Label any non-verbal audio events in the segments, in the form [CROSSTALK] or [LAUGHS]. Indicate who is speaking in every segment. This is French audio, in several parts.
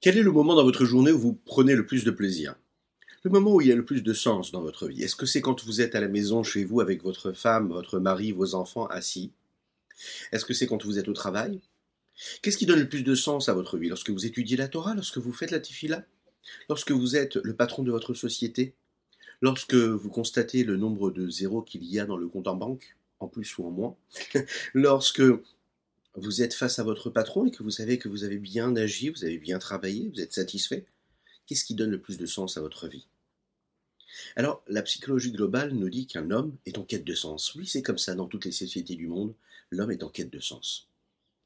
Speaker 1: Quel est le moment dans votre journée où vous prenez le plus de plaisir? Le moment où il y a le plus de sens dans votre vie. Est-ce que c'est quand vous êtes à la maison chez vous avec votre femme, votre mari, vos enfants assis? Est-ce que c'est quand vous êtes au travail? Qu'est-ce qui donne le plus de sens à votre vie? Lorsque vous étudiez la Torah, lorsque vous faites la tefila? Lorsque vous êtes le patron de votre société? Lorsque vous constatez le nombre de zéros qu'il y a dans le compte en banque, en plus ou en moins? [LAUGHS] Lorsque vous êtes face à votre patron et que vous savez que vous avez bien agi, vous avez bien travaillé, vous êtes satisfait, qu'est-ce qui donne le plus de sens à votre vie? Alors, la psychologie globale nous dit qu'un homme est en quête de sens. Oui, c'est comme ça dans toutes les sociétés du monde, l'homme est en quête de sens.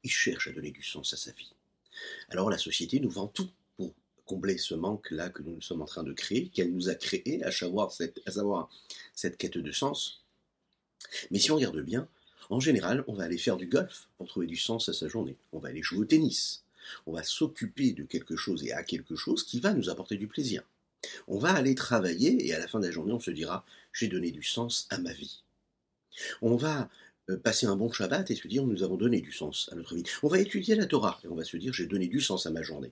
Speaker 1: Il cherche à donner du sens à sa vie. Alors la société nous vend tout pour combler ce manque-là que nous sommes en train de créer, qu'elle nous a créé, à savoir cette, à savoir cette quête de sens. Mais si on regarde bien, en général, on va aller faire du golf pour trouver du sens à sa journée. On va aller jouer au tennis. On va s'occuper de quelque chose et à quelque chose qui va nous apporter du plaisir. On va aller travailler et à la fin de la journée, on se dira j'ai donné du sens à ma vie. On va euh, passer un bon Shabbat et se dire nous avons donné du sens à notre vie. On va étudier la Torah et on va se dire j'ai donné du sens à ma journée.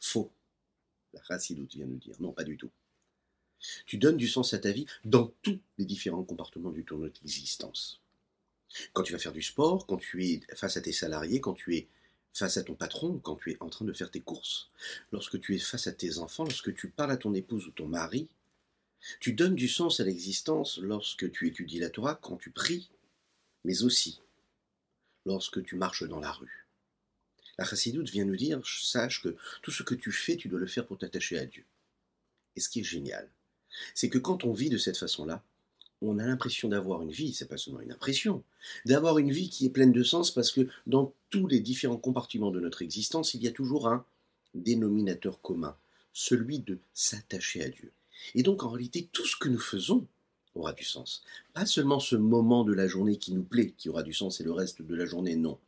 Speaker 1: Faux. La Chassidoute vient de dire non, pas du tout. Tu donnes du sens à ta vie dans tous les différents comportements de l'existence. Quand tu vas faire du sport, quand tu es face à tes salariés, quand tu es face à ton patron, quand tu es en train de faire tes courses, lorsque tu es face à tes enfants, lorsque tu parles à ton épouse ou ton mari, tu donnes du sens à l'existence lorsque tu étudies la Torah, quand tu pries, mais aussi lorsque tu marches dans la rue. La chassidoute vient nous dire, sache que tout ce que tu fais, tu dois le faire pour t'attacher à Dieu. Et ce qui est génial, c'est que quand on vit de cette façon-là, on a l'impression d'avoir une vie, c'est pas seulement une impression, d'avoir une vie qui est pleine de sens parce que dans tous les différents compartiments de notre existence, il y a toujours un dénominateur commun, celui de s'attacher à Dieu. Et donc en réalité, tout ce que nous faisons aura du sens. Pas seulement ce moment de la journée qui nous plaît, qui aura du sens, et le reste de la journée, non.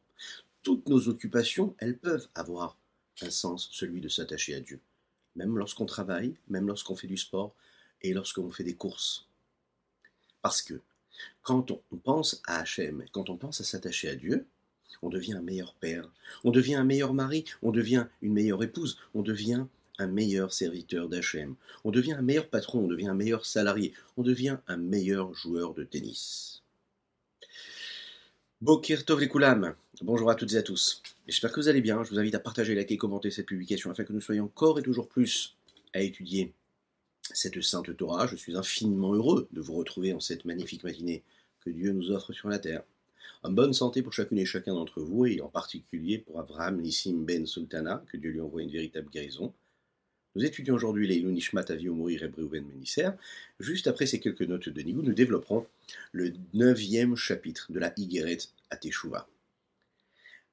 Speaker 1: Toutes nos occupations, elles peuvent avoir un sens, celui de s'attacher à Dieu. Même lorsqu'on travaille, même lorsqu'on fait du sport, et lorsqu'on fait des courses. Parce que quand on pense à Hachem, quand on pense à s'attacher à Dieu, on devient un meilleur père, on devient un meilleur mari, on devient une meilleure épouse, on devient un meilleur serviteur d'Hachem, on devient un meilleur patron, on devient un meilleur salarié, on devient un meilleur joueur de tennis. Bokir Tov bonjour à toutes et à tous. J'espère que vous allez bien. Je vous invite à partager, liker, commenter cette publication afin que nous soyons encore et toujours plus à étudier cette sainte Torah. Je suis infiniment heureux de vous retrouver en cette magnifique matinée que Dieu nous offre sur la terre. En bonne santé pour chacune et chacun d'entre vous, et en particulier pour Abraham Nissim Ben Sultana, que Dieu lui envoie une véritable guérison. Nous étudions aujourd'hui les Nishmat Avi Mourir et Menisser. Juste après ces quelques notes de Nigou, nous développerons le neuvième chapitre de la Higueret à Teshuvah.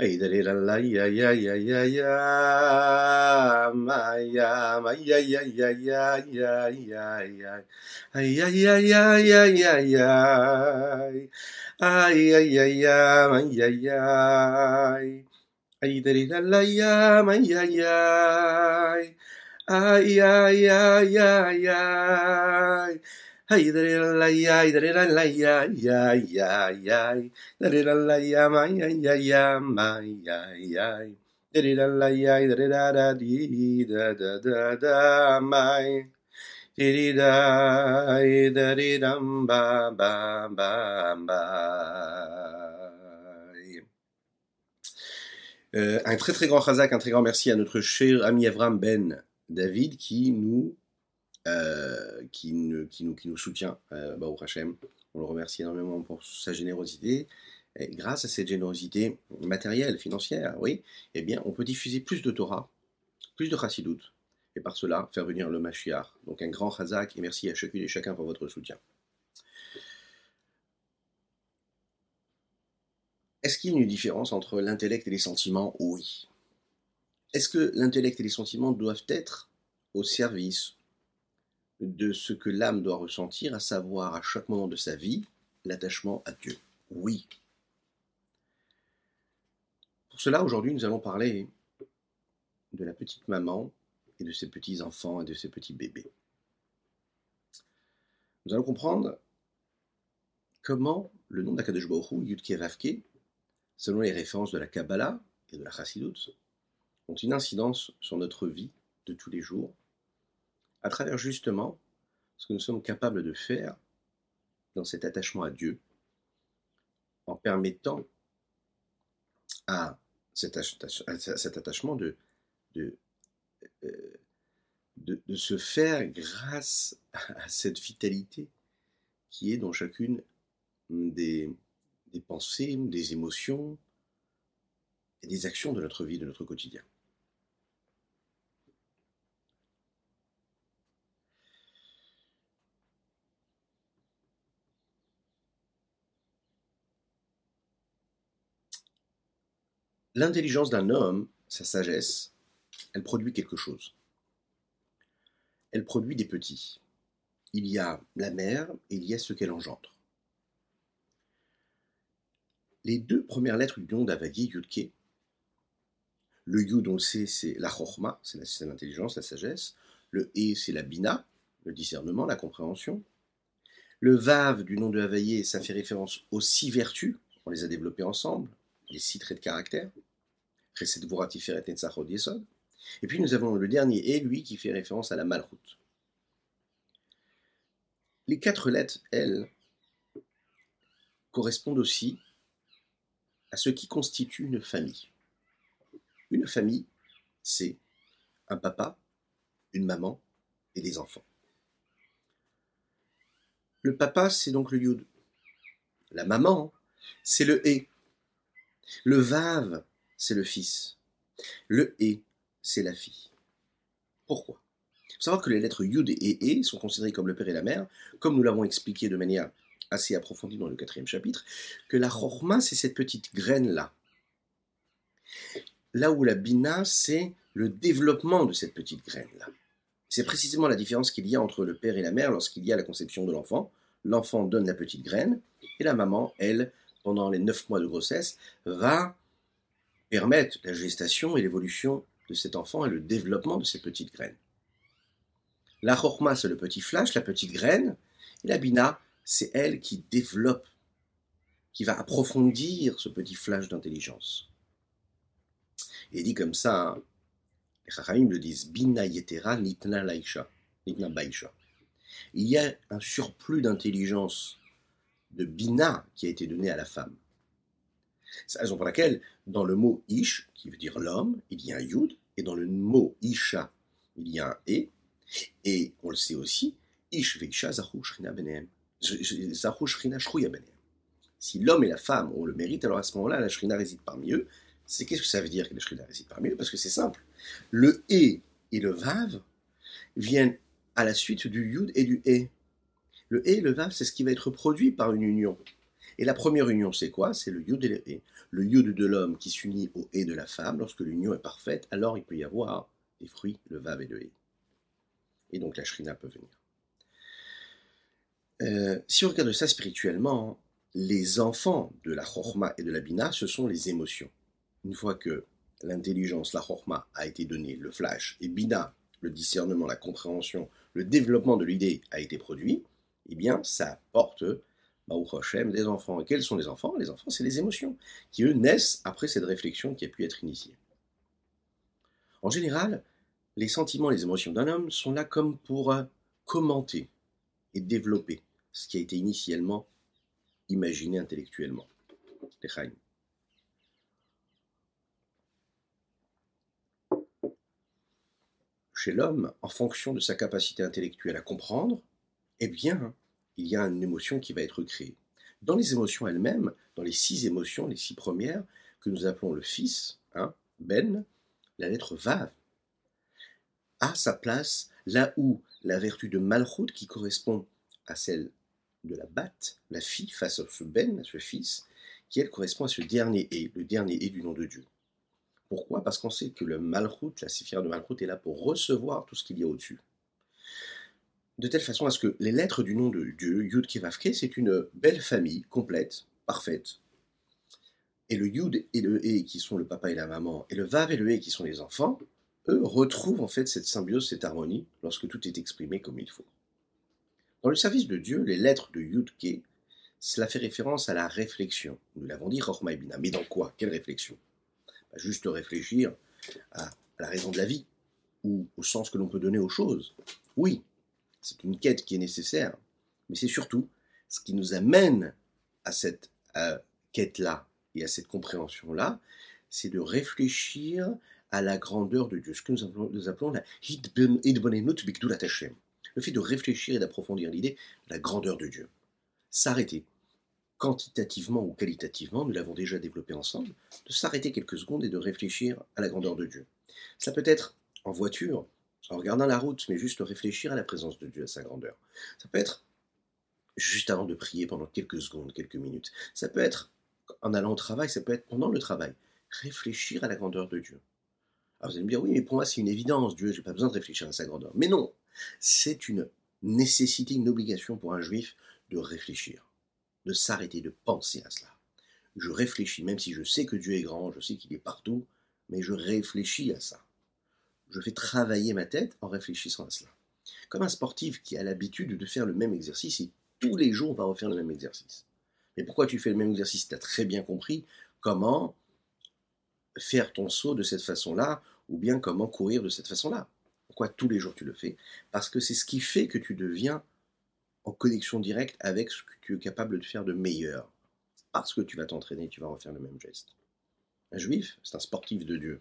Speaker 1: Ay da re la ya ya ya ya ya ma ya ma ya ya ya ya ya ya ya ay ya ya ya ya ya ya ay ya ya ya ma ya ya ay da re la ya ma ya ya ay ya ya ya ya Euh, un très très grand chazak, un très grand merci à notre cher ami Avram Ben David qui nous, euh, qui, nous, soutient, euh. On le remercie énormément pour sa générosité. Grâce à cette générosité matérielle, financière, oui, eh bien, on peut diffuser plus de Torah, plus de Chassidut, et par cela faire venir le Mashiach. Donc un grand chazak et merci à chacune et chacun pour votre soutien. Est-ce qu'il y a une différence entre l'intellect et les sentiments? Oui. Est-ce que l'intellect et les sentiments doivent être au service de ce que l'âme doit ressentir, à savoir à chaque moment de sa vie, l'attachement à Dieu Oui. Pour cela, aujourd'hui, nous allons parler de la petite maman et de ses petits enfants et de ses petits bébés. Nous allons comprendre comment le nom d'Akadosh Baruch Yudke Vavke, selon les références de la Kabbalah et de la Chassidut, ont une incidence sur notre vie de tous les jours, à travers justement ce que nous sommes capables de faire dans cet attachement à Dieu, en permettant à cet, attachement de, se faire grâce à cette vitalité qui est dans chacune des pensées, des émotions et des actions de notre vie, de notre quotidien. L'intelligence d'un homme, sa sagesse, elle produit quelque chose. Elle produit des petits. Il y a la mère et il y a ce qu'elle engendre. Les deux premières lettres du nom d'Avadi, Yudke, le Yud, on le sait, c'est la Chorma, c'est l'intelligence, la sagesse. Le E, c'est la Bina, le discernement, la compréhension. Le Vav du nom de Havaïe, ça fait référence aux six vertus, on les a développées ensemble, les six traits de caractère. Et puis nous avons le dernier et lui qui fait référence à la malroute. Les quatre lettres, elles, correspondent aussi à ce qui constitue une famille. Une famille, c'est un papa, une maman et des enfants. Le papa, c'est donc le yud. La maman, c'est le et. Le vav, c'est le fils. Le et, c'est la fille. Pourquoi? Il faut savoir que les lettres Yud et E sont considérées comme le père et la mère, comme nous l'avons expliqué de manière assez approfondie dans le quatrième chapitre, que la Chorma, c'est cette petite graine-là. Là où la Bina, c'est le développement de cette petite graine-là. C'est précisément la différence qu'il y a entre le père et la mère lorsqu'il y a la conception de l'enfant. L'enfant donne la petite graine, et la maman, elle, pendant les neuf mois de grossesse, va permettre la gestation et l'évolution de cet enfant et le développement de ces petites graines. La chorma, c'est le petit flash, la petite graine, et la bina, c'est elle qui développe, qui va approfondir ce petit flash d'intelligence. Et dit comme ça, hein, les Chachamim le disent, bina yetera nitna laisha, nitna baisha. Il y a un surplus d'intelligence, de bina, qui a été donné à la femme. C'est la raison pour laquelle, dans le mot ish, qui veut dire l'homme, il y a un yud, et dans le mot isha, il y a un e, et on le sait aussi, ish veisha benem. shrina shruya benem. Si l'homme et la femme ont le mérite, alors à ce moment-là, la shrina réside parmi eux. C'est qu'est-ce que ça veut dire que la shrina réside parmi eux? Parce que c'est simple. Le e et le vav viennent à la suite du yud et du e. Le e et le vav, c'est ce qui va être produit par une union. Et la première union, c'est quoi? C'est le yud et le. Le yud de l'homme qui s'unit au e de la femme. Lorsque l'union est parfaite, alors il peut y avoir des fruits, le vav et le e. Et donc la shrina peut venir. Euh, si on regarde ça spirituellement, les enfants de la chorma et de la bina, ce sont les émotions. Une fois que l'intelligence, la chorma, a été donnée, le flash, et bina, le discernement, la compréhension, le développement de l'idée a été produit, eh bien, ça porte des enfants. Quels sont les enfants? Les enfants, c'est les émotions, qui eux naissent après cette réflexion qui a pu être initiée. En général, les sentiments, les émotions d'un homme sont là comme pour euh, commenter et développer ce qui a été initialement imaginé intellectuellement. Chez l'homme, en fonction de sa capacité intellectuelle à comprendre, eh bien, il y a une émotion qui va être créée. Dans les émotions elles-mêmes, dans les six émotions, les six premières, que nous appelons le fils, hein, Ben, la lettre Vav, a sa place là où la vertu de Malchut, qui correspond à celle de la Bat, la fille, face à ce Ben, à ce fils, qui elle correspond à ce dernier et, le dernier et du nom de Dieu. Pourquoi? Parce qu'on sait que le Malchut, la séphira de Malchut, est là pour recevoir tout ce qu'il y a au-dessus. De telle façon à ce que les lettres du nom de Dieu, Yud Kevavke, c'est une belle famille, complète, parfaite. Et le Yud et le E, qui sont le papa et la maman, et le Vav et le E, qui sont les enfants, eux retrouvent en fait cette symbiose, cette harmonie, lorsque tout est exprimé comme il faut. Dans le service de Dieu, les lettres de Yud Ke, cela fait référence à la réflexion. Nous l'avons dit, Rochma. Mais dans quoi? Quelle réflexion? Bah, Juste réfléchir à la raison de la vie, ou au sens que l'on peut donner aux choses. Oui, c'est une quête qui est nécessaire, mais c'est surtout ce qui nous amène à cette euh, quête-là et à cette compréhension-là, c'est de réfléchir à la grandeur de Dieu, ce que nous appelons, nous appelons la le fait de réfléchir et d'approfondir l'idée de la grandeur de Dieu. S'arrêter, quantitativement ou qualitativement, nous l'avons déjà développé ensemble, de s'arrêter quelques secondes et de réfléchir à la grandeur de Dieu. Ça peut être en voiture, en regardant la route, mais juste réfléchir à la présence de Dieu, à sa grandeur. Ça peut être juste avant de prier pendant quelques secondes, quelques minutes. Ça peut être en allant au travail, ça peut être pendant le travail. Réfléchir à la grandeur de Dieu. Alors vous allez me dire, oui, mais pour moi c'est une évidence, Dieu, j'ai pas besoin de réfléchir à sa grandeur. Mais non, c'est une nécessité, une obligation pour un juif de réfléchir, de s'arrêter, de penser à cela. Je réfléchis, même si je sais que Dieu est grand, je sais qu'il est partout, mais je réfléchis à ça. Je fais travailler ma tête en réfléchissant à cela. Comme un sportif qui a l'habitude de faire le même exercice et tous les jours va refaire le même exercice. Mais pourquoi tu fais le même exercice? Tu as très bien compris comment faire ton saut de cette façon-là ou bien comment courir de cette façon-là. Pourquoi tous les jours tu le fais? Parce que c'est ce qui fait que tu deviens en connexion directe avec ce que tu es capable de faire de meilleur. Parce que tu vas t'entraîner, tu vas refaire le même geste. Un juif, c'est un sportif de Dieu.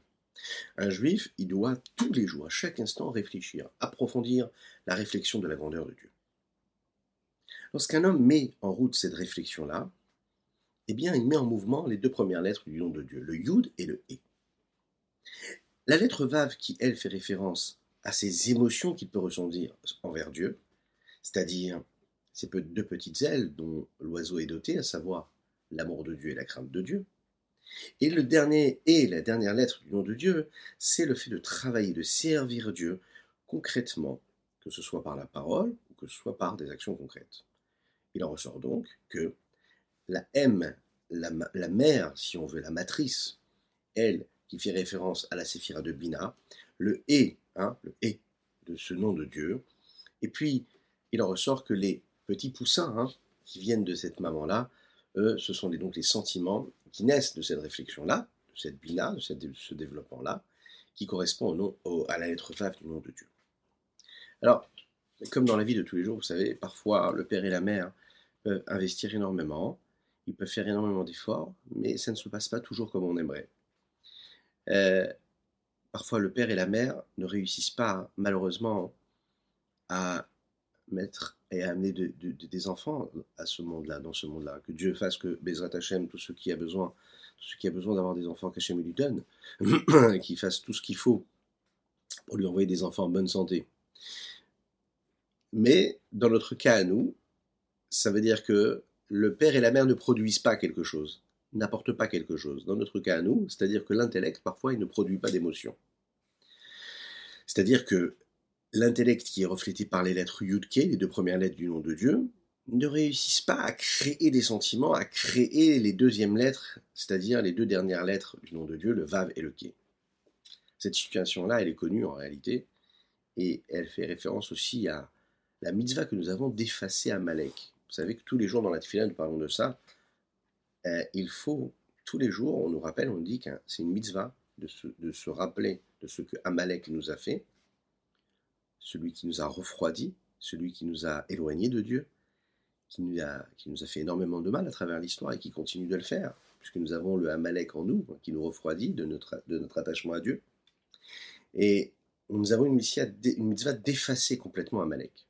Speaker 1: Un juif, il doit tous les jours, à chaque instant, réfléchir, approfondir la réflexion de la grandeur de Dieu. Lorsqu'un homme met en route cette réflexion-là, eh bien, il met en mouvement les deux premières lettres du nom de Dieu, le Yud et le E. La lettre Vav, qui, elle, fait référence à ces émotions qu'il peut ressentir envers Dieu, c'est-à-dire ces deux petites ailes dont l'oiseau est doté, à savoir l'amour de Dieu et la crainte de Dieu. Et le dernier et la dernière lettre du nom de Dieu, c'est le fait de travailler, de servir Dieu concrètement, que ce soit par la parole ou que ce soit par des actions concrètes. Il en ressort donc que la M, la, la mère, si on veut, la matrice, elle, qui fait référence à la séphira de Bina, le E, hein, le E de ce nom de Dieu, et puis il en ressort que les petits poussins hein, qui viennent de cette maman-là, eux, ce sont donc les sentiments qui naissent de cette réflexion-là, de cette Bina, de, ce développement-là, qui correspond au nom, à la lettre Vav du nom de Dieu. Alors, comme dans la vie de tous les jours, vous savez, parfois le père et la mère peuvent investir énormément, ils peuvent faire énormément d'efforts, mais ça ne se passe pas toujours comme on aimerait. Euh, parfois, le père et la mère ne réussissent pas, malheureusement, à mettre et à amener des enfants à ce monde-là, dans ce monde-là. Que Dieu fasse que Bezrat Hashem, tout ce qui a besoin, tout ce qui a besoin d'avoir des enfants qu'Hachem lui donne, [COUGHS] qu'il fasse tout ce qu'il faut pour lui envoyer des enfants en bonne santé. Mais dans notre cas à nous, ça veut dire que le père et la mère ne produisent pas quelque chose, n'apportent pas quelque chose. Dans notre cas à nous, c'est-à-dire que l'intellect, parfois, il ne produit pas d'émotion. C'est-à-dire que l'intellect qui est reflété par les lettres Yudke, les deux premières lettres du nom de Dieu, ne réussissent pas à créer des sentiments, à créer les deuxièmes lettres, c'est-à-dire les deux dernières lettres du nom de Dieu, le Vav et le Ke. Cette situation-là, elle est connue en réalité, et elle fait référence aussi à la mitzvah que nous avons d'effacer Amalek. Vous savez que tous les jours dans la Tfila, nous parlons de ça. Euh, il faut, tous les jours, on nous rappelle, on dit que c'est une mitzvah de se rappeler de ce que Amalek nous a fait, celui qui nous a refroidi, celui qui nous a éloignés de Dieu, qui nous a, qui nous a fait énormément de mal à travers l'histoire et qui continue de le faire, puisque nous avons le Amalek en nous, qui nous refroidit de notre, de notre attachement à Dieu. Et nous avons une mitzvah d'effacer complètement Amalek.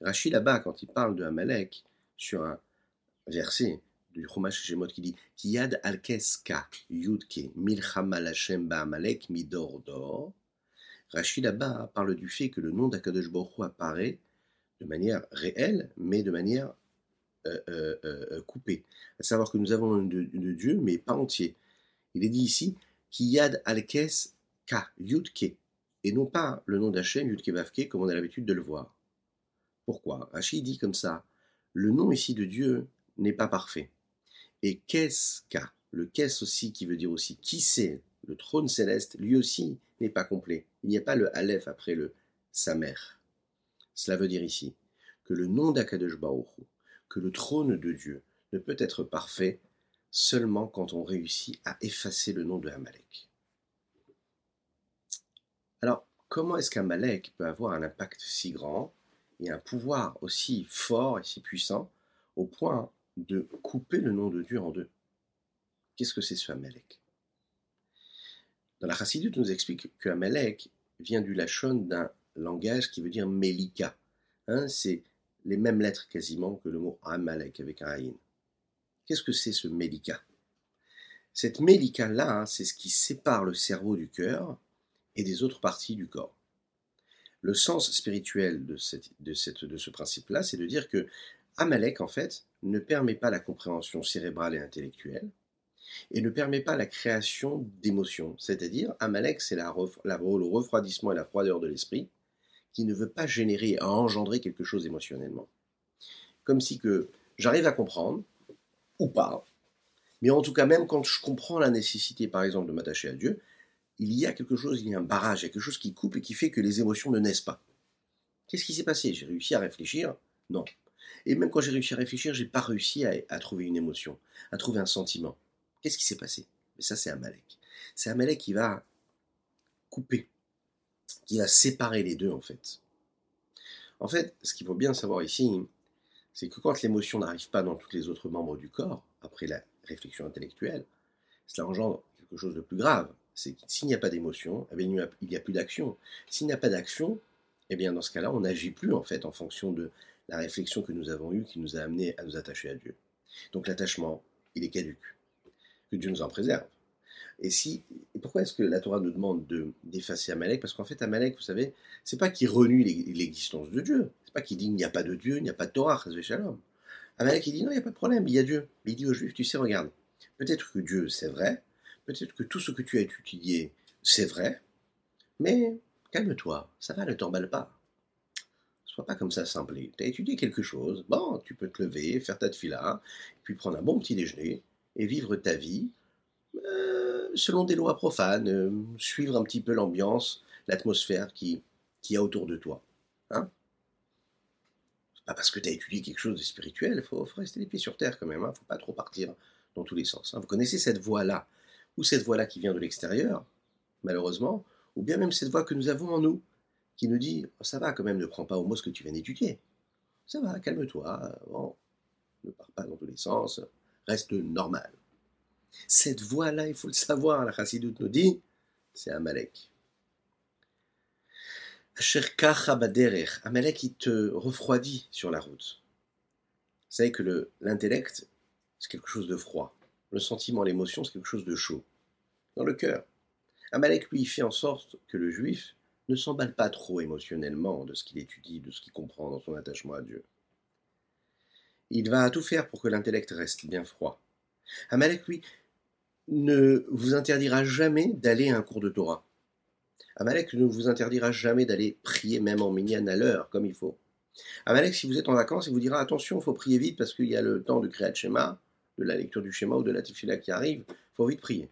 Speaker 1: Rachid là-bas, quand il parle de Amalek, sur un verset du Chumash Shemot qui dit Kiyad al-keska yudke milchama ba'amalek midor dor. Rachid là-bas parle du fait que le nom d'Akadosh Baruch apparaît de manière réelle, mais de manière euh, euh, euh, coupée. À savoir que nous avons un de, Dieu, mais pas entier. Il est dit ici Kiyad al-kes ka yudke, et non pas le nom d'Hachem yudke vavke comme on a l'habitude de le voir. Pourquoi? Rachid dit comme ça le nom ici de Dieu n'est pas parfait. Et qu'est-ce qu'a Le qu'est-ce aussi qui veut dire aussi qui c'est Le trône céleste, lui aussi, n'est pas complet. Il n'y a pas le Aleph après le sa mère. Cela veut dire ici que le nom d'Akadosh que le trône de Dieu ne peut être parfait seulement quand on réussit à effacer le nom de Amalek. Alors, comment est-ce qu'Amalek peut avoir un impact si grand et un pouvoir aussi fort et si puissant au point de couper le nom de Dieu en deux? Qu'est-ce que c'est ce Amalek? Dans la Chassidut, on nous explique que Amalek vient du Lachon d'un langage qui veut dire Melika. Hein, c'est les mêmes lettres quasiment que le mot Amalek avec un Aïn. Qu'est-ce que c'est ce Melika? Cette Melika-là, hein, c'est ce qui sépare le cerveau du cœur et des autres parties du corps. Le sens spirituel de, de, de ce principe-là, c'est de dire que Amalek, en fait, ne permet pas la compréhension cérébrale et intellectuelle et ne permet pas la création d'émotions. C'est-à-dire, Amalek, c'est la, le refroidissement et la froideur de l'esprit qui ne veut pas générer, engendrer quelque chose émotionnellement. Comme si que j'arrive à comprendre, ou pas, mais en tout cas, même quand je comprends la nécessité, par exemple, de m'attacher à Dieu, il y a quelque chose, il y a un barrage, il y a quelque chose qui coupe et qui fait que les émotions ne naissent pas. Qu'est-ce qui s'est passé? J'ai réussi à réfléchir? Non. Et même quand j'ai réussi à réfléchir, j'ai pas réussi à, trouver une émotion, à trouver un sentiment. Qu'est-ce qui s'est passé? Mais ça, c'est Amalek. C'est Amalek qui va couper, qui va séparer les deux, en fait. En fait, ce qu'il faut bien savoir ici, c'est que quand l'émotion n'arrive pas dans tous les autres membres du corps, après la réflexion intellectuelle, cela engendre quelque chose de plus grave c'est que s'il n'y a pas d'émotion, eh il n'y a plus d'action. S'il n'y a pas d'action, eh bien dans ce cas-là, on n'agit plus en fait en fonction de la réflexion que nous avons eue qui nous a amené à nous attacher à Dieu. Donc l'attachement, il est caduque. Que Dieu nous en préserve. Et si, pourquoi est-ce que la Torah nous demande de, d'effacer Amalek? Parce qu'en fait, Amalek, vous savez, c'est pas qu'il renie l'existence de Dieu. C'est pas qu'il dit il n'y a pas de Dieu, il n'y a pas de Torah, Shalom. Amalek, il dit non, il n'y a pas de problème, il y a Dieu. Mais il dit aux Juifs, tu sais, regarde, peut-être que Dieu, c'est vrai, Peut-être que tout ce que tu as étudié, c'est vrai, mais calme-toi, ça va, ne t'emballe pas. Sois pas comme ça simplé. Tu as étudié quelque chose, bon, tu peux te lever, faire ta tefila, puis prendre un bon petit déjeuner et vivre ta vie euh, selon des lois profanes, euh, suivre un petit peu l'ambiance, l'atmosphère qui, qui a autour de toi. Hein pas parce que tu as étudié quelque chose de spirituel, il faut, rester les pieds sur terre quand même, il hein. ne faut pas trop partir dans tous les sens. Hein. Vous connaissez cette voie-là ou cette voix-là qui vient de l'extérieur, malheureusement, ou bien même cette voix que nous avons en nous, qui nous dit oh, Ça va quand même, ne prends pas au mot ce que tu viens d'étudier. Ça va, calme-toi, ne pars pas dans tous les sens, reste normal. Cette voix-là, il faut le savoir, la Chassidoute nous dit c'est Amalek. Amalek, il te refroidit sur la route. Vous savez que l'intellect, c'est quelque chose de froid le sentiment, l'émotion, c'est quelque chose de chaud. Dans le cœur. Amalek, lui, fait en sorte que le juif ne s'emballe pas trop émotionnellement de ce qu'il étudie, de ce qu'il comprend dans son attachement à Dieu. Il va tout faire pour que l'intellect reste bien froid. Amalek, lui, ne vous interdira jamais d'aller à un cours de Torah. Amalek ne vous interdira jamais d'aller prier même en minyan à l'heure, comme il faut. Amalek, si vous êtes en vacances, il vous dira attention, il faut prier vite parce qu'il y a le temps de créer Shema, de la lecture du schéma ou de la tefila qui arrive, il faut vite prier.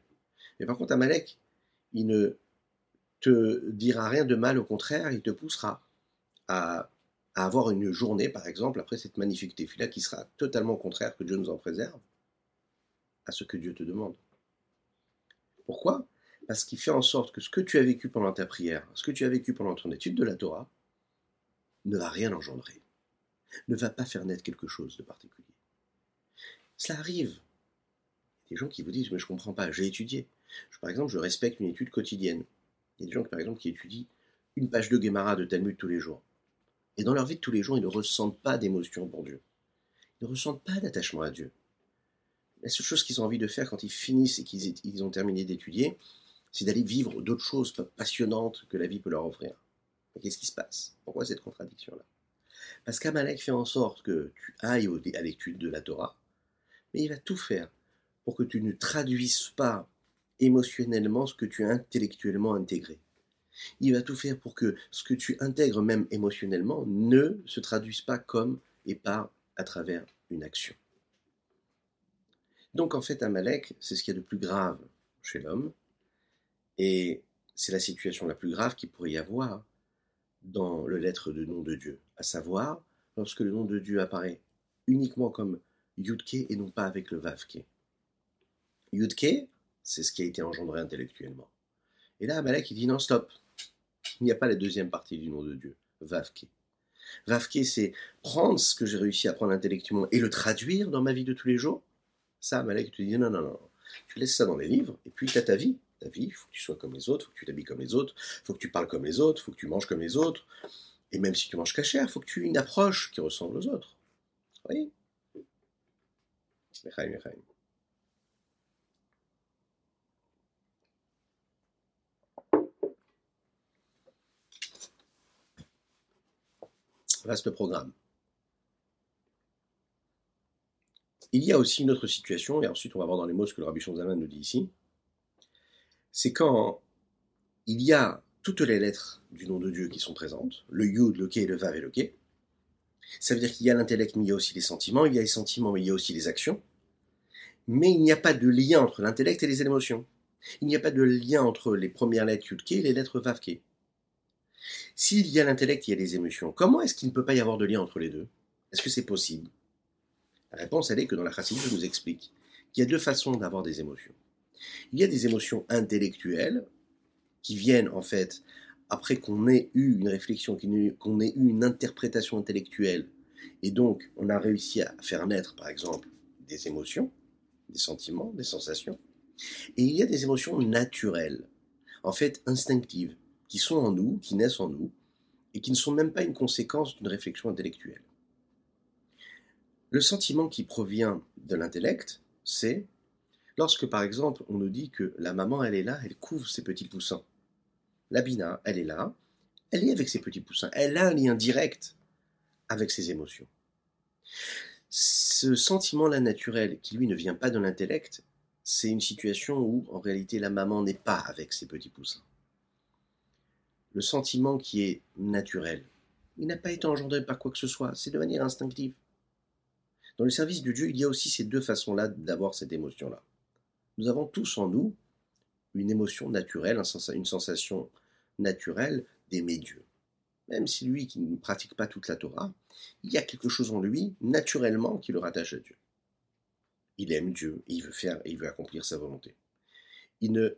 Speaker 1: Mais par contre, Amalek, il ne te dira rien de mal, au contraire, il te poussera à, avoir une journée, par exemple, après cette magnifique tefila qui sera totalement contraire, que Dieu nous en préserve, à ce que Dieu te demande. Pourquoi? Parce qu'il fait en sorte que ce que tu as vécu pendant ta prière, ce que tu as vécu pendant ton étude de la Torah, ne va rien engendrer, ne va pas faire naître quelque chose de particulier. Cela arrive. Il y a des gens qui vous disent, mais je ne comprends pas, j'ai étudié. par exemple, je respecte une étude quotidienne. Il y a des gens, par exemple, qui étudient une page de Guémara de Talmud tous les jours. Et dans leur vie de tous les jours, ils ne ressentent pas d'émotion pour Dieu. Ils ne ressentent pas d'attachement à Dieu. La seule chose qu'ils ont envie de faire quand ils finissent et qu'ils ont terminé d'étudier, c'est d'aller vivre d'autres choses passionnantes que la vie peut leur offrir. Qu'est-ce qui se passe? Pourquoi cette contradiction-là? Parce qu'Amalek fait en sorte que tu ailles à l'étude de la Torah, mais il va tout faire pour que tu ne traduises pas émotionnellement ce que tu as intellectuellement intégré. Il va tout faire pour que ce que tu intègres même émotionnellement ne se traduise pas comme et par à travers une action. Donc en fait, Amalek, c'est ce qu'il y a de plus grave chez l'homme, et c'est la situation la plus grave qu'il pourrait y avoir dans le lettre de nom de Dieu, à savoir lorsque le nom de Dieu apparaît uniquement comme Yudke et non pas avec le Vavke. Yudke, c'est ce qui a été engendré intellectuellement. Et là, Amalek, il dit non, stop. Il n'y a pas la deuxième partie du nom de Dieu, Vavke. Vavke, c'est prendre ce que j'ai réussi à prendre intellectuellement et le traduire dans ma vie de tous les jours. Ça, Amalek, te dit non, non, non. Tu laisses ça dans les livres et puis tu as ta vie ta vie, il faut que tu sois comme les autres, il faut que tu t'habilles comme les autres, il faut que tu parles comme les autres, il faut que tu manges comme les autres. Et même si tu manges cachère, il faut que tu aies une approche qui ressemble aux autres. Oui Vaste programme. Il y a aussi une autre situation, et ensuite on va voir dans les mots ce que le Rabbi Shonzaman nous dit ici c'est quand il y a toutes les lettres du nom de Dieu qui sont présentes, le Yud, le Ke, le Vav et le Ke. Ça veut dire qu'il y a l'intellect, mais il y a aussi les sentiments, il y a les sentiments, mais il y a aussi les actions. Mais il n'y a pas de lien entre l'intellect et les émotions. Il n'y a pas de lien entre les premières lettres Yud Ke et les lettres Vav Ke. S'il y a l'intellect, il y a les émotions. Comment est-ce qu'il ne peut pas y avoir de lien entre les deux? Est-ce que c'est possible? La réponse, elle est que dans la Chassidut, je vous explique qu'il y a deux façons d'avoir des émotions. Il y a des émotions intellectuelles qui viennent en fait après qu'on ait eu une réflexion, qu'on ait eu une interprétation intellectuelle, et donc on a réussi à faire naître par exemple des émotions, des sentiments, des sensations. Et il y a des émotions naturelles, en fait instinctives, qui sont en nous, qui naissent en nous, et qui ne sont même pas une conséquence d'une réflexion intellectuelle. Le sentiment qui provient de l'intellect, c'est Lorsque, par exemple, on nous dit que la maman, elle est là, elle couvre ses petits poussins. La Bina, elle est là, elle est avec ses petits poussins, elle a un lien direct avec ses émotions. Ce sentiment-là naturel, qui lui ne vient pas de l'intellect, c'est une situation où, en réalité, la maman n'est pas avec ses petits poussins. Le sentiment qui est naturel, il n'a pas été engendré par quoi que ce soit, c'est de manière instinctive. Dans le service de Dieu, il y a aussi ces deux façons-là d'avoir cette émotion-là. Nous avons tous en nous une émotion naturelle, une sensation naturelle d'aimer Dieu. Même si lui qui ne pratique pas toute la Torah, il y a quelque chose en lui, naturellement, qui le rattache à Dieu. Il aime Dieu, il veut faire, il veut accomplir sa volonté. Il ne,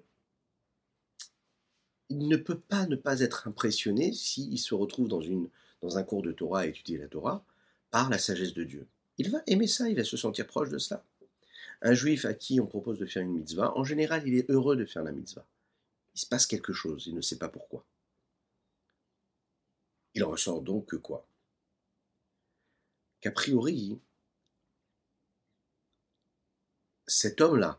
Speaker 1: il ne peut pas ne pas être impressionné s'il se retrouve dans, une, dans un cours de Torah à étudier la Torah par la sagesse de Dieu. Il va aimer ça, il va se sentir proche de cela. Un juif à qui on propose de faire une mitzvah, en général, il est heureux de faire la mitzvah. Il se passe quelque chose, il ne sait pas pourquoi. Il en ressort donc que quoi? Qu'a priori, cet homme-là,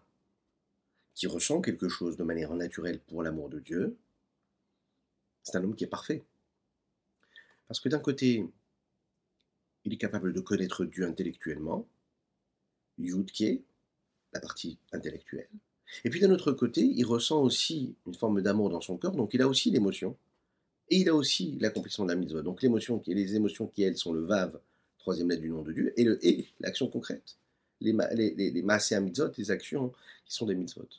Speaker 1: qui ressent quelque chose de manière naturelle pour l'amour de Dieu, c'est un homme qui est parfait. Parce que d'un côté, il est capable de connaître Dieu intellectuellement, Yudke, la partie intellectuelle. Et puis d'un autre côté, il ressent aussi une forme d'amour dans son cœur, donc il a aussi l'émotion. Et il a aussi l'accomplissement de la mitzvah. Donc l'émotion, les émotions qui, elles, sont le vav, troisième lettre du nom de Dieu, et le et, l'action concrète. Les, les, les, les mitzvot, les actions qui sont des mitzvot.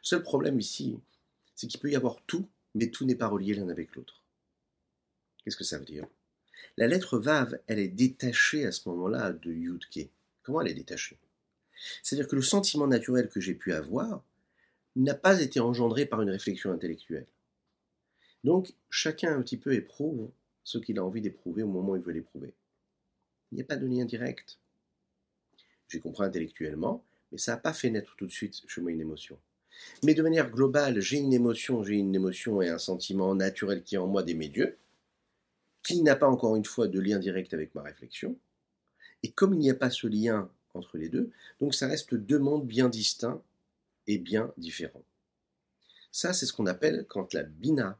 Speaker 1: Seul problème ici, c'est qu'il peut y avoir tout, mais tout n'est pas relié l'un avec l'autre. Qu'est-ce que ça veut dire? La lettre vav, elle est détachée à ce moment-là de yudke. Comment elle est détachée? C'est-à-dire que le sentiment naturel que j'ai pu avoir n'a pas été engendré par une réflexion intellectuelle. Donc, chacun un petit peu éprouve ce qu'il a envie d'éprouver au moment où il veut l'éprouver. Il n'y a pas de lien direct. J'ai compris intellectuellement, mais ça n'a pas fait naître tout de suite chez moi une émotion. Mais de manière globale, j'ai une émotion, j'ai une émotion et un sentiment naturel qui est en moi d'aimer Dieu, qui n'a pas encore une fois de lien direct avec ma réflexion. Et comme il n'y a pas ce lien entre les deux, donc ça reste deux mondes bien distincts et bien différents. Ça, c'est ce qu'on appelle quand la bina,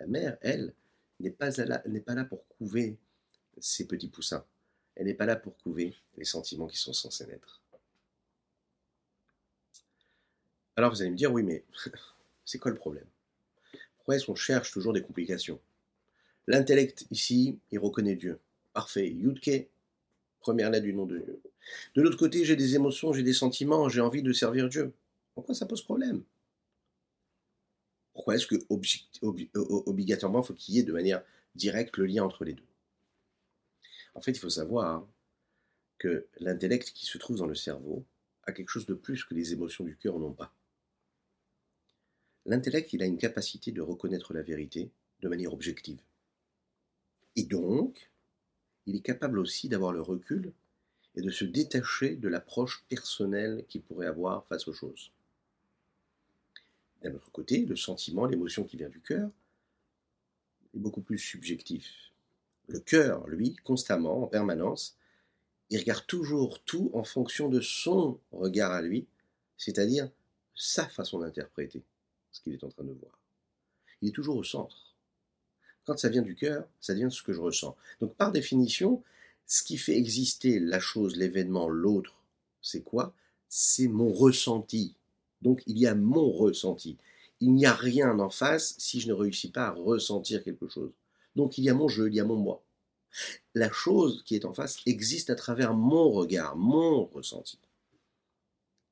Speaker 1: la mère, elle, n'est pas, pas là pour couver ses petits poussins. Elle n'est pas là pour couver les sentiments qui sont censés naître. Alors vous allez me dire, oui, mais [LAUGHS] c'est quoi le problème? Pourquoi est-ce qu'on cherche toujours des complications? L'intellect ici, il reconnaît Dieu. Parfait. Yudke, première lettre du nom de Dieu. De l'autre côté, j'ai des émotions, j'ai des sentiments, j'ai envie de servir Dieu. Pourquoi ça pose problème? Pourquoi est-ce que obligatoirement il faut qu'il y ait de manière directe le lien entre les deux? En fait, il faut savoir que l'intellect qui se trouve dans le cerveau a quelque chose de plus que les émotions du cœur n'ont pas. L'intellect, il a une capacité de reconnaître la vérité de manière objective. Et donc, il est capable aussi d'avoir le recul et de se détacher de l'approche personnelle qu'il pourrait avoir face aux choses. D'un autre côté, le sentiment, l'émotion qui vient du cœur, est beaucoup plus subjectif. Le cœur, lui, constamment, en permanence, il regarde toujours tout en fonction de son regard à lui, c'est-à-dire sa façon d'interpréter ce qu'il est en train de voir. Il est toujours au centre. Quand ça vient du cœur, ça devient ce que je ressens. Donc par définition, ce qui fait exister la chose, l'événement, l'autre, c'est quoi? C'est mon ressenti. Donc il y a mon ressenti. Il n'y a rien en face si je ne réussis pas à ressentir quelque chose. Donc il y a mon jeu, il y a mon moi. La chose qui est en face existe à travers mon regard, mon ressenti.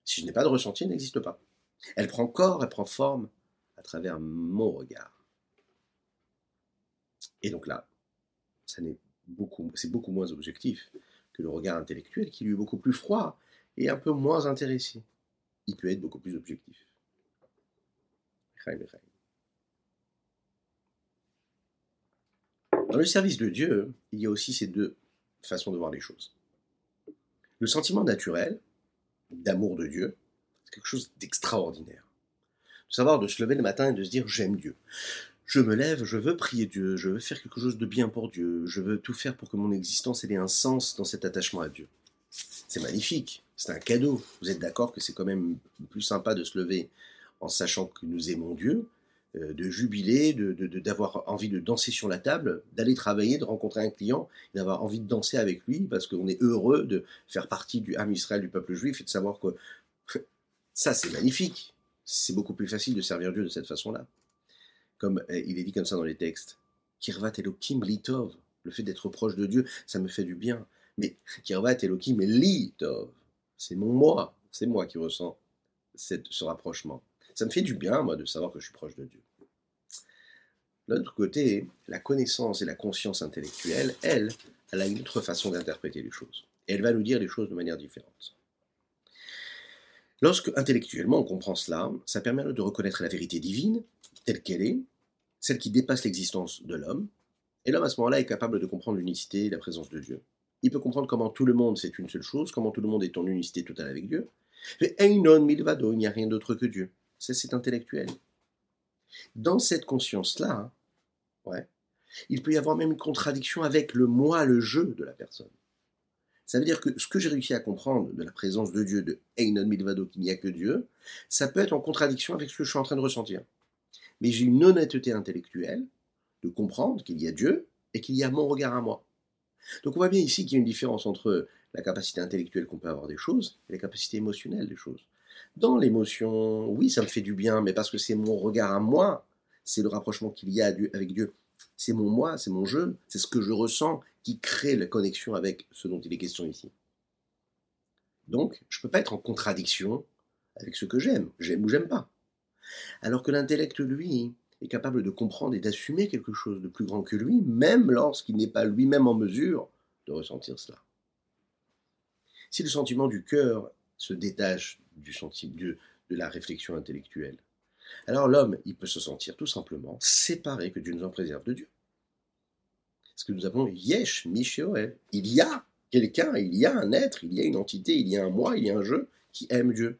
Speaker 1: Si je n'ai pas de ressenti, elle n'existe pas. Elle prend corps, elle prend forme à travers mon regard. Et donc là, c'est beaucoup moins objectif que le regard intellectuel qui lui est beaucoup plus froid et un peu moins intéressé. Il peut être beaucoup plus objectif. Dans le service de Dieu, il y a aussi ces deux façons de voir les choses. Le sentiment naturel d'amour de Dieu, quelque chose d'extraordinaire. De savoir de se lever le matin et de se dire j'aime Dieu. Je me lève, je veux prier Dieu, je veux faire quelque chose de bien pour Dieu, je veux tout faire pour que mon existence ait un sens dans cet attachement à Dieu. C'est magnifique, c'est un cadeau. Vous êtes d'accord que c'est quand même plus sympa de se lever en sachant que nous aimons Dieu, euh, de jubiler, d'avoir de, envie de danser sur la table, d'aller travailler, de rencontrer un client, d'avoir envie de danser avec lui parce qu'on est heureux de faire partie du âme Israël, du peuple juif et de savoir que ça c'est magnifique. C'est beaucoup plus facile de servir Dieu de cette façon-là. Comme euh, il est dit comme ça dans les textes. Kirvat Elohim Litov, le fait d'être proche de Dieu, ça me fait du bien. Mais [LAUGHS] Kirvat Elohim Litov, c'est mon moi, c'est moi qui ressens ce rapprochement. Ça me fait du bien, moi, de savoir que je suis proche de Dieu. De l'autre côté, la connaissance et la conscience intellectuelle, elle, elle a une autre façon d'interpréter les choses. Elle va nous dire les choses de manière différente. Lorsque intellectuellement on comprend cela, ça permet de reconnaître la vérité divine telle qu'elle est, celle qui dépasse l'existence de l'homme, et l'homme à ce moment-là est capable de comprendre l'unicité et la présence de Dieu. Il peut comprendre comment tout le monde c'est une seule chose, comment tout le monde est en unicité totale avec Dieu. Mais Einon Milvado, il n'y a rien d'autre que Dieu. Ça, c'est intellectuel. Dans cette conscience-là, hein, ouais, il peut y avoir même une contradiction avec le moi, le jeu de la personne. Ça veut dire que ce que j'ai réussi à comprendre de la présence de Dieu, de Einon Milvado, qu'il n'y a que Dieu, ça peut être en contradiction avec ce que je suis en train de ressentir. Mais j'ai une honnêteté intellectuelle de comprendre qu'il y a Dieu et qu'il y a mon regard à moi. Donc on voit bien ici qu'il y a une différence entre la capacité intellectuelle qu'on peut avoir des choses et la capacité émotionnelle des choses. Dans l'émotion, oui, ça me fait du bien, mais parce que c'est mon regard à moi, c'est le rapprochement qu'il y a avec Dieu. C'est mon moi, c'est mon jeu, c'est ce que je ressens qui crée la connexion avec ce dont il est question ici. Donc, je ne peux pas être en contradiction avec ce que j'aime. J'aime ou j'aime pas. Alors que l'intellect, lui, est capable de comprendre et d'assumer quelque chose de plus grand que lui, même lorsqu'il n'est pas lui-même en mesure de ressentir cela. Si le sentiment du cœur se détache du sentiment, de, de la réflexion intellectuelle, alors l'homme, il peut se sentir tout simplement séparé, que Dieu nous en préserve de Dieu. Parce que nous avons Yesh Mishéoel. Il y a quelqu'un, il y a un être, il y a une entité, il y a un moi, il y a un jeu qui aime Dieu.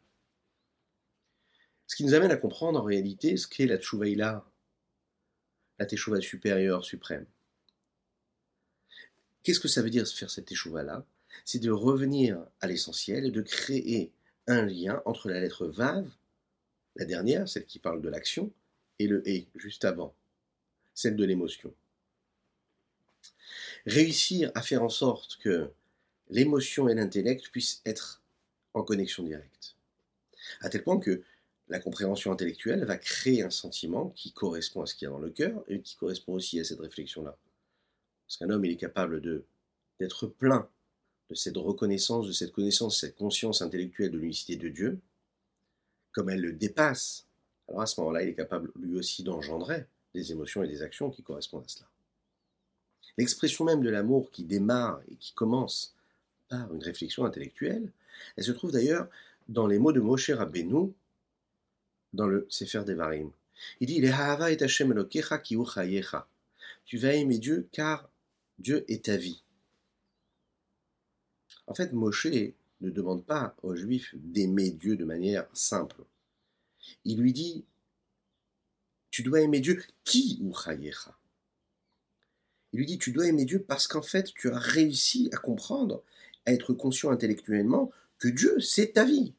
Speaker 1: Ce qui nous amène à comprendre en réalité ce qu'est la Tchouvaïla, la Teshuvah supérieure, suprême. Qu'est-ce que ça veut dire faire cette Teshuvah-là? C'est de revenir à l'essentiel et de créer un lien entre la lettre Vav, la dernière, celle qui parle de l'action, et le E, juste avant, celle de l'émotion. Réussir à faire en sorte que l'émotion et l'intellect puissent être en connexion directe. À tel point que la compréhension intellectuelle va créer un sentiment qui correspond à ce qu'il y a dans le cœur et qui correspond aussi à cette réflexion-là. Parce qu'un homme, il est capable de d'être plein de cette reconnaissance, de cette connaissance, cette conscience intellectuelle de l'unicité de Dieu, comme elle le dépasse, alors à ce moment-là, il est capable lui aussi d'engendrer des émotions et des actions qui correspondent à cela. L'expression même de l'amour qui démarre et qui commence par une réflexion intellectuelle, elle se trouve d'ailleurs dans les mots de Moshe Rabbeinu dans le Sefer Devarim. Il dit Tu vas aimer Dieu car Dieu est ta vie. En fait, Moshe ne demande pas aux Juifs d'aimer Dieu de manière simple. Il lui dit Tu dois aimer Dieu qui ou Il lui dit Tu dois aimer Dieu parce qu'en fait, tu as réussi à comprendre, à être conscient intellectuellement que Dieu, c'est ta vie.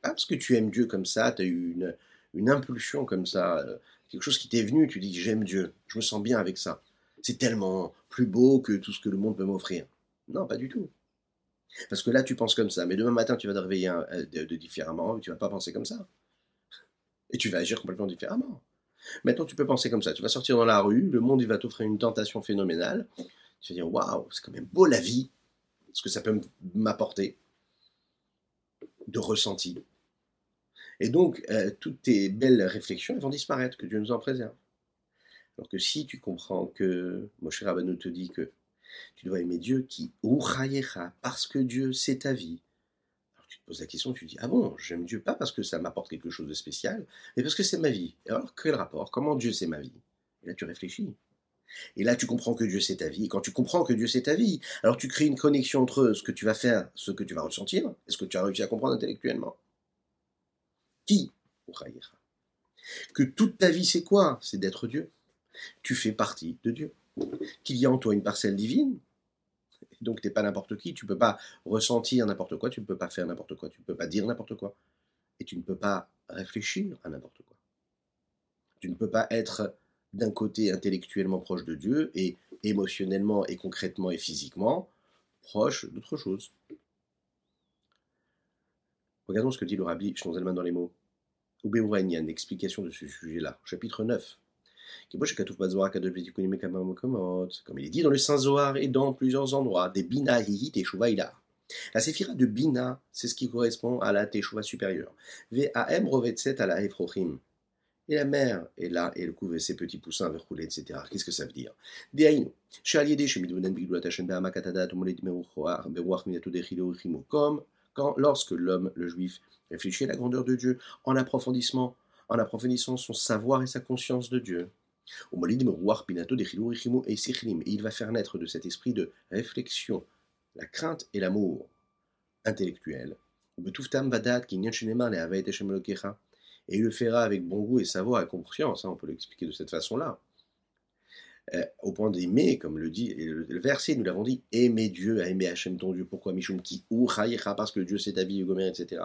Speaker 1: Pas parce que tu aimes Dieu comme ça, tu as eu une, une impulsion comme ça, euh, quelque chose qui t'est venu, tu dis j'aime Dieu, je me sens bien avec ça. C'est tellement plus beau que tout ce que le monde peut m'offrir. Non, pas du tout. Parce que là, tu penses comme ça, mais demain matin, tu vas te réveiller euh, de, différemment, tu vas pas penser comme ça. Et tu vas agir complètement différemment. Maintenant, tu peux penser comme ça. Tu vas sortir dans la rue, le monde il va t'offrir une tentation phénoménale. Tu vas dire waouh, c'est quand même beau la vie, ce que ça peut m'apporter de ressenti. Et donc, euh, toutes tes belles réflexions vont disparaître, que Dieu nous en préserve. Alors que si tu comprends que Moshe Rabbeinu te dit que tu dois aimer Dieu qui parce que Dieu c'est ta vie. Alors tu te poses la question, tu dis ah bon, j'aime Dieu pas parce que ça m'apporte quelque chose de spécial, mais parce que c'est ma vie. Et alors quel rapport? Comment Dieu c'est ma vie? Et là tu réfléchis. Et là tu comprends que Dieu c'est ta vie. Et quand tu comprends que Dieu c'est ta vie, alors tu crées une connexion entre ce que tu vas faire, ce que tu vas ressentir, et ce que tu as réussi à comprendre intellectuellement. Qui? Que toute ta vie c'est quoi? C'est d'être Dieu. Tu fais partie de Dieu qu'il y a en toi une parcelle divine. Donc tu n'es pas n'importe qui, tu ne peux pas ressentir n'importe quoi, tu ne peux pas faire n'importe quoi, tu ne peux pas dire n'importe quoi. Et tu ne peux pas réfléchir à n'importe quoi. Tu ne peux pas être d'un côté intellectuellement proche de Dieu et émotionnellement et concrètement et physiquement proche d'autre chose. Regardons ce que dit le rabbi Zalman dans les mots. une explication de ce sujet-là. Chapitre 9. Comme il est dit dans le Saint Zohar et dans plusieurs endroits, des Bina, Hihi, Teshuva, Ila. La séphira de Bina, c'est ce qui correspond à la Teshuva supérieure. V-A-M rovetset à la Efrochim. Et la mère est là et elle couvre ses petits poussins vers rouler, etc. Qu'est-ce que ça veut dire? Comme quand, lorsque l'homme, le juif, réfléchit à la grandeur de Dieu en approfondissement, en approfondissant son savoir et sa conscience de Dieu. Et il va faire naître de cet esprit de réflexion, la crainte et l'amour intellectuel. Et il le fera avec bon goût et savoir et conscience, hein, on peut l'expliquer de cette façon-là. Euh, au point d'aimer, comme le dit le, verset, nous l'avons dit, aimer Dieu, aimer Hachem ton Dieu. Pourquoi Mishum qui ou parce que Dieu c'est ta vie, etc.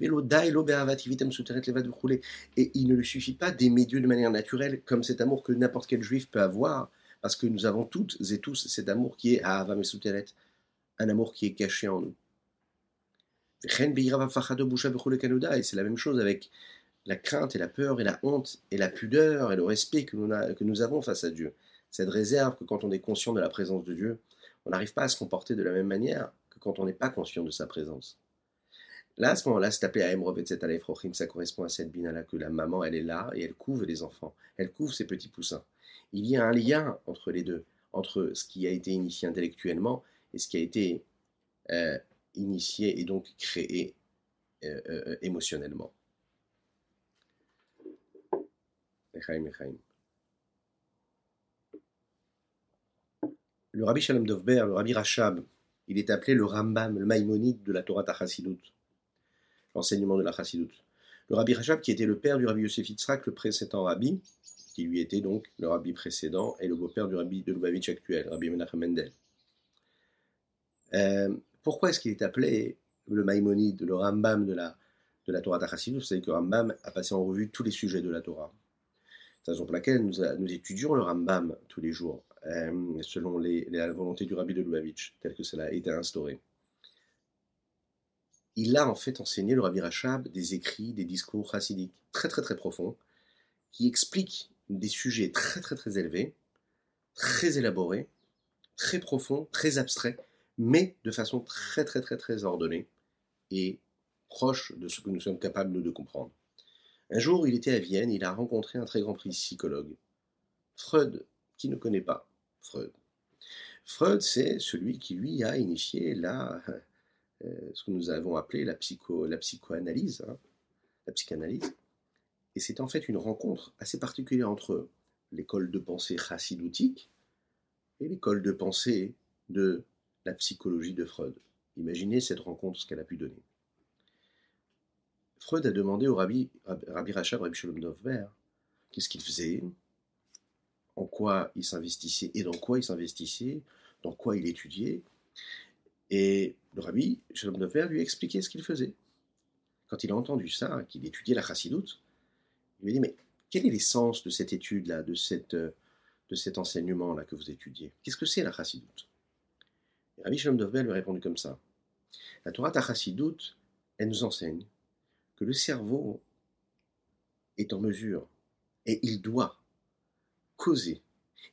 Speaker 1: Et il ne lui suffit pas d'aimer Dieu de manière naturelle, comme cet amour que n'importe quel juif peut avoir, parce que nous avons toutes et tous cet amour qui est à un amour qui est caché en nous. Et c'est la même chose avec la crainte et la peur et la honte et la pudeur et le respect que nous avons face à Dieu cette réserve que quand on est conscient de la présence de Dieu, on n'arrive pas à se comporter de la même manière que quand on n'est pas conscient de sa présence. Là, à ce moment-là, c'est appelé Rochim, ça correspond à cette bina-là que la maman, elle est là et elle couvre les enfants, elle couvre ses petits poussins. Il y a un lien entre les deux, entre ce qui a été initié intellectuellement et ce qui a été euh, initié et donc créé euh, euh, émotionnellement. Le rabbi Shalom Dovber, le rabbi Rachab, il est appelé le Rambam, le Maïmonide de la Torah Tachassidut, l'enseignement de la Chassidut. Le rabbi Rachab, qui était le père du rabbi Yosef Yitzhak, le précédent rabbi, qui lui était donc le rabbi précédent et le beau-père du rabbi de Lubavitch actuel, rabbi Menachem Mendel. Euh, pourquoi est-ce qu'il est appelé le Maïmonide, le Rambam de la, de la Torah Tachassidut? Vous savez que Rambam a passé en revue tous les sujets de la Torah. C'est la raison pour laquelle nous étudions le Rambam tous les jours, euh, selon la volonté du rabbi de Lubavitch, tel que cela a été instauré. Il a en fait enseigné, le rabbi Rachab, des écrits, des discours chassidiques très très très profonds, qui expliquent des sujets très très très élevés, très élaborés, très profonds, très abstraits, mais de façon très très très très ordonnée et proche de ce que nous sommes capables de comprendre. Un jour, il était à Vienne, il a rencontré un très grand psychologue, Freud, qui ne connaît pas Freud. C'est celui qui lui a initié la, euh, ce que nous avons appelé la, psycho, la psychoanalyse, hein, la psychanalyse. Et c'est en fait une rencontre assez particulière entre l'école de pensée chassidoutique et l'école de pensée de la psychologie de Freud. Imaginez cette rencontre, ce qu'elle a pu donner. Freud a demandé au rabbi, rabbi Rachab, rabbi Shalom Dovber, qu'est-ce qu'il faisait, en quoi il s'investissait et dans quoi il s'investissait, dans quoi il étudiait. Et le rabbi Shalom Dovber lui a expliqué ce qu'il faisait. Quand il a entendu ça, qu'il étudiait la chassidoute, il lui a dit, mais quel est l'essence de cette étude-là, de, cette, euh, cet enseignement-là que vous étudiez? Qu'est-ce que c'est la chassidoute? Et Rabbi Shalom Dovber lui a répondu comme ça. La Torah Tachassidout, elle nous enseigne que le cerveau est en mesure, et il doit causer,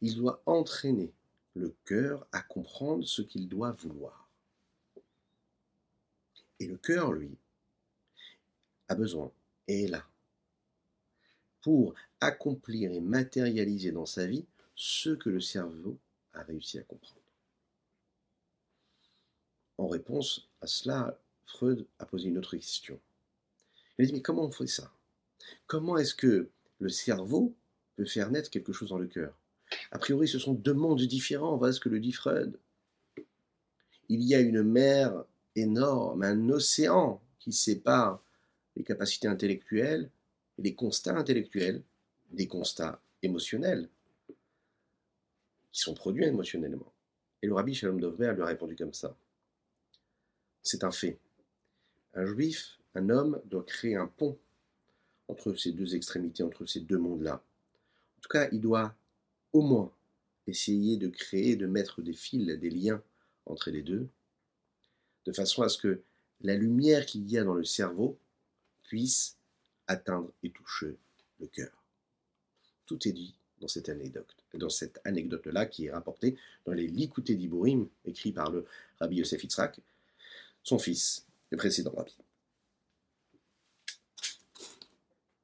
Speaker 1: il doit entraîner le cœur à comprendre ce qu'il doit vouloir. Et le cœur, lui, a besoin, et est là, pour accomplir et matérialiser dans sa vie ce que le cerveau a réussi à comprendre. En réponse à cela, Freud a posé une autre question. Il a dit, mais comment on fait ça? Comment est-ce que le cerveau peut faire naître quelque chose dans le cœur A priori, ce sont deux mondes différents, voilà ce que le dit Freud. Il y a une mer énorme, un océan qui sépare les capacités intellectuelles et les constats intellectuels des constats émotionnels qui sont produits émotionnellement. Et le rabbi Shalom Dovber lui a répondu comme ça. C'est un fait. Un juif, un homme doit créer un pont entre ces deux extrémités, entre ces deux mondes-là. En tout cas, il doit au moins essayer de créer, de mettre des fils, des liens entre les deux, de façon à ce que la lumière qu'il y a dans le cerveau puisse atteindre et toucher le cœur. Tout est dit dans cette anecdote-là qui est rapportée dans les Likouté d'Ibourim, écrit par le Rabbi Yosef Yitzhak, son fils, le précédent rabbi.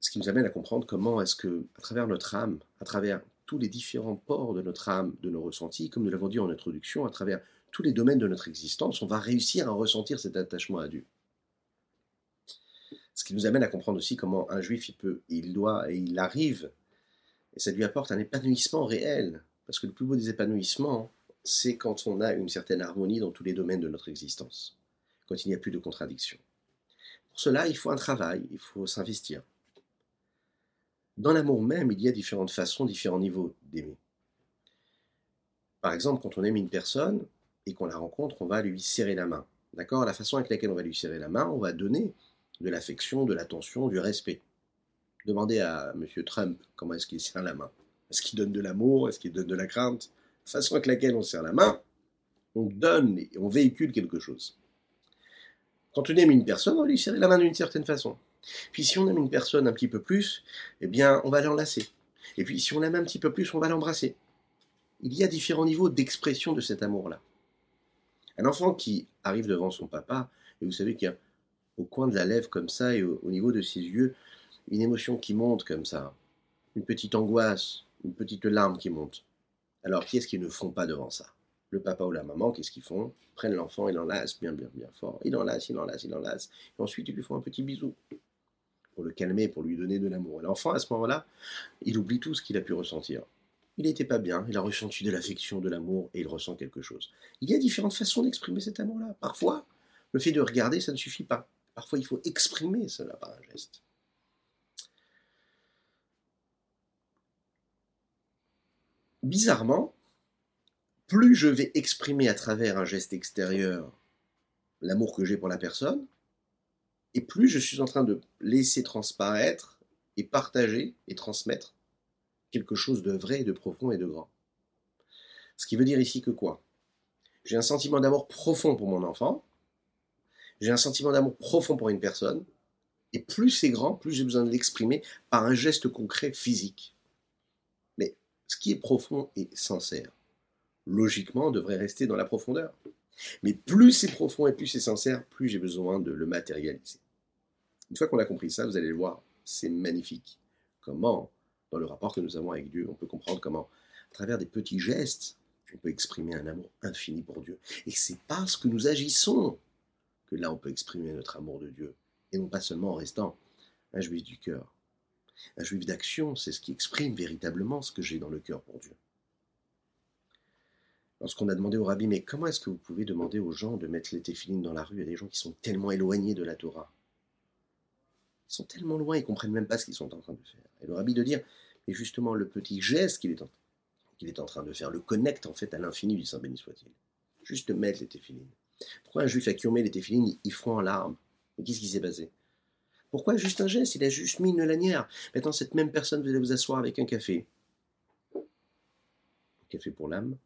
Speaker 1: Ce qui nous amène à comprendre comment est-ce que, à travers notre âme, à travers tous les différents ports de notre âme, de nos ressentis, comme nous l'avons dit en introduction, à travers tous les domaines de notre existence, on va réussir à ressentir cet attachement à Dieu. Ce qui nous amène à comprendre aussi comment un juif, il peut, il doit et il arrive, et ça lui apporte un épanouissement réel. Parce que le plus beau des épanouissements, c'est quand on a une certaine harmonie dans tous les domaines de notre existence, quand il n'y a plus de contradiction. Pour cela, il faut un travail, il faut s'investir. Dans l'amour même, il y a différentes façons, différents niveaux d'aimer. Par exemple, quand on aime une personne et qu'on la rencontre, on va lui serrer la main. D'accord? La façon avec laquelle on va lui serrer la main, on va donner de l'affection, de l'attention, du respect. Demandez à M. Trump comment est-ce qu'il serre la main. Est-ce qu'il donne de l'amour? Est-ce qu'il donne de la crainte? La façon avec laquelle on serre la main, on donne et on véhicule quelque chose. Quand on aime une personne, on va lui serrer la main d'une certaine façon. Puis si on aime une personne un petit peu plus, eh bien, on va l'enlacer. Et puis si on l'aime un petit peu plus, on va l'embrasser. Il y a différents niveaux d'expression de cet amour-là. Un enfant qui arrive devant son papa, et vous savez qu'il y a au coin de la lèvre comme ça et au, niveau de ses yeux, une émotion qui monte comme ça, une petite angoisse, une petite larme qui monte. Alors qui est-ce qui ne font pas devant ça? Le papa ou la maman, qu'est-ce qu'ils font? Prennent l'enfant et l'enlacent bien, bien, bien fort. Ils l'enlacent, ils l'enlacent, ils l'enlacent. Et ensuite, ils lui font un petit bisou pour le calmer, pour lui donner de l'amour. L'enfant, à ce moment-là, il oublie tout ce qu'il a pu ressentir. il n'était pas bien, il a ressenti de l'affection, de l'amour, et il ressent quelque chose. Il y a différentes façons d'exprimer cet amour-là. Parfois, le fait de regarder, ça ne suffit pas. Parfois, il faut exprimer cela par un geste. Bizarrement, plus je vais exprimer à travers un geste extérieur l'amour que j'ai pour la personne, et plus je suis en train de laisser transparaître et partager et transmettre quelque chose de vrai, de profond et de grand. Ce qui veut dire ici que quoi? J'ai un sentiment d'amour profond pour mon enfant, j'ai un sentiment d'amour profond pour une personne, et plus c'est grand, plus j'ai besoin de l'exprimer par un geste concret physique. Mais ce qui est profond et sincère, logiquement, devrait rester dans la profondeur. Mais plus c'est profond et plus c'est sincère, plus j'ai besoin de le matérialiser. Une fois qu'on a compris ça, vous allez le voir, c'est magnifique. Comment dans le rapport que nous avons avec Dieu. On peut comprendre comment, à travers des petits gestes, on peut exprimer un amour infini pour Dieu. Et c'est parce que nous agissons que là, on peut exprimer notre amour de Dieu. Et non pas seulement en restant un juif du cœur. Un juif d'action, c'est ce qui exprime véritablement ce que j'ai dans le cœur pour Dieu. Lorsqu'on a demandé au rabbi, mais comment est-ce que vous pouvez demander aux gens de mettre les téphilines dans la rue? À des gens qui sont tellement éloignés de la Torah Ils sont tellement loin, ils ne comprennent même pas ce qu'ils sont en train de faire. Et le rabbi de dire, mais justement le petit geste qu'il est, en, train de faire, le connecte en fait à l'infini du Saint béni soit-il. Juste mettre les téphilines. Pourquoi un juif a met les téphilines, il fond en larmes? Mais qu'est-ce qui s'est passé? Pourquoi juste un geste? Il a juste mis une lanière. Maintenant, cette même personne, vous allez vous asseoir avec un café. Un café pour l'âme,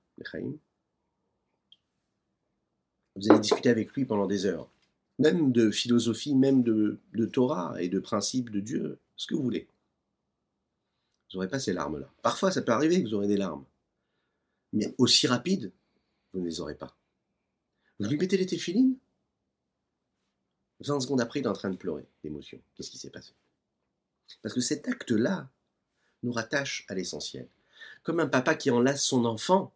Speaker 1: Vous allez discuter avec lui pendant des heures. Même de philosophie, même de, Torah et de principes de Dieu, ce que vous voulez vous n'aurez pas ces larmes-là. Parfois, ça peut arriver que vous aurez des larmes. Mais aussi rapide, vous ne les aurez pas. Vous lui mettez les téphilines 20 secondes après, il est en train de pleurer d'émotion. Qu'est-ce qui s'est passé Parce que cet acte-là nous rattache à l'essentiel. Comme un papa qui enlace son enfant,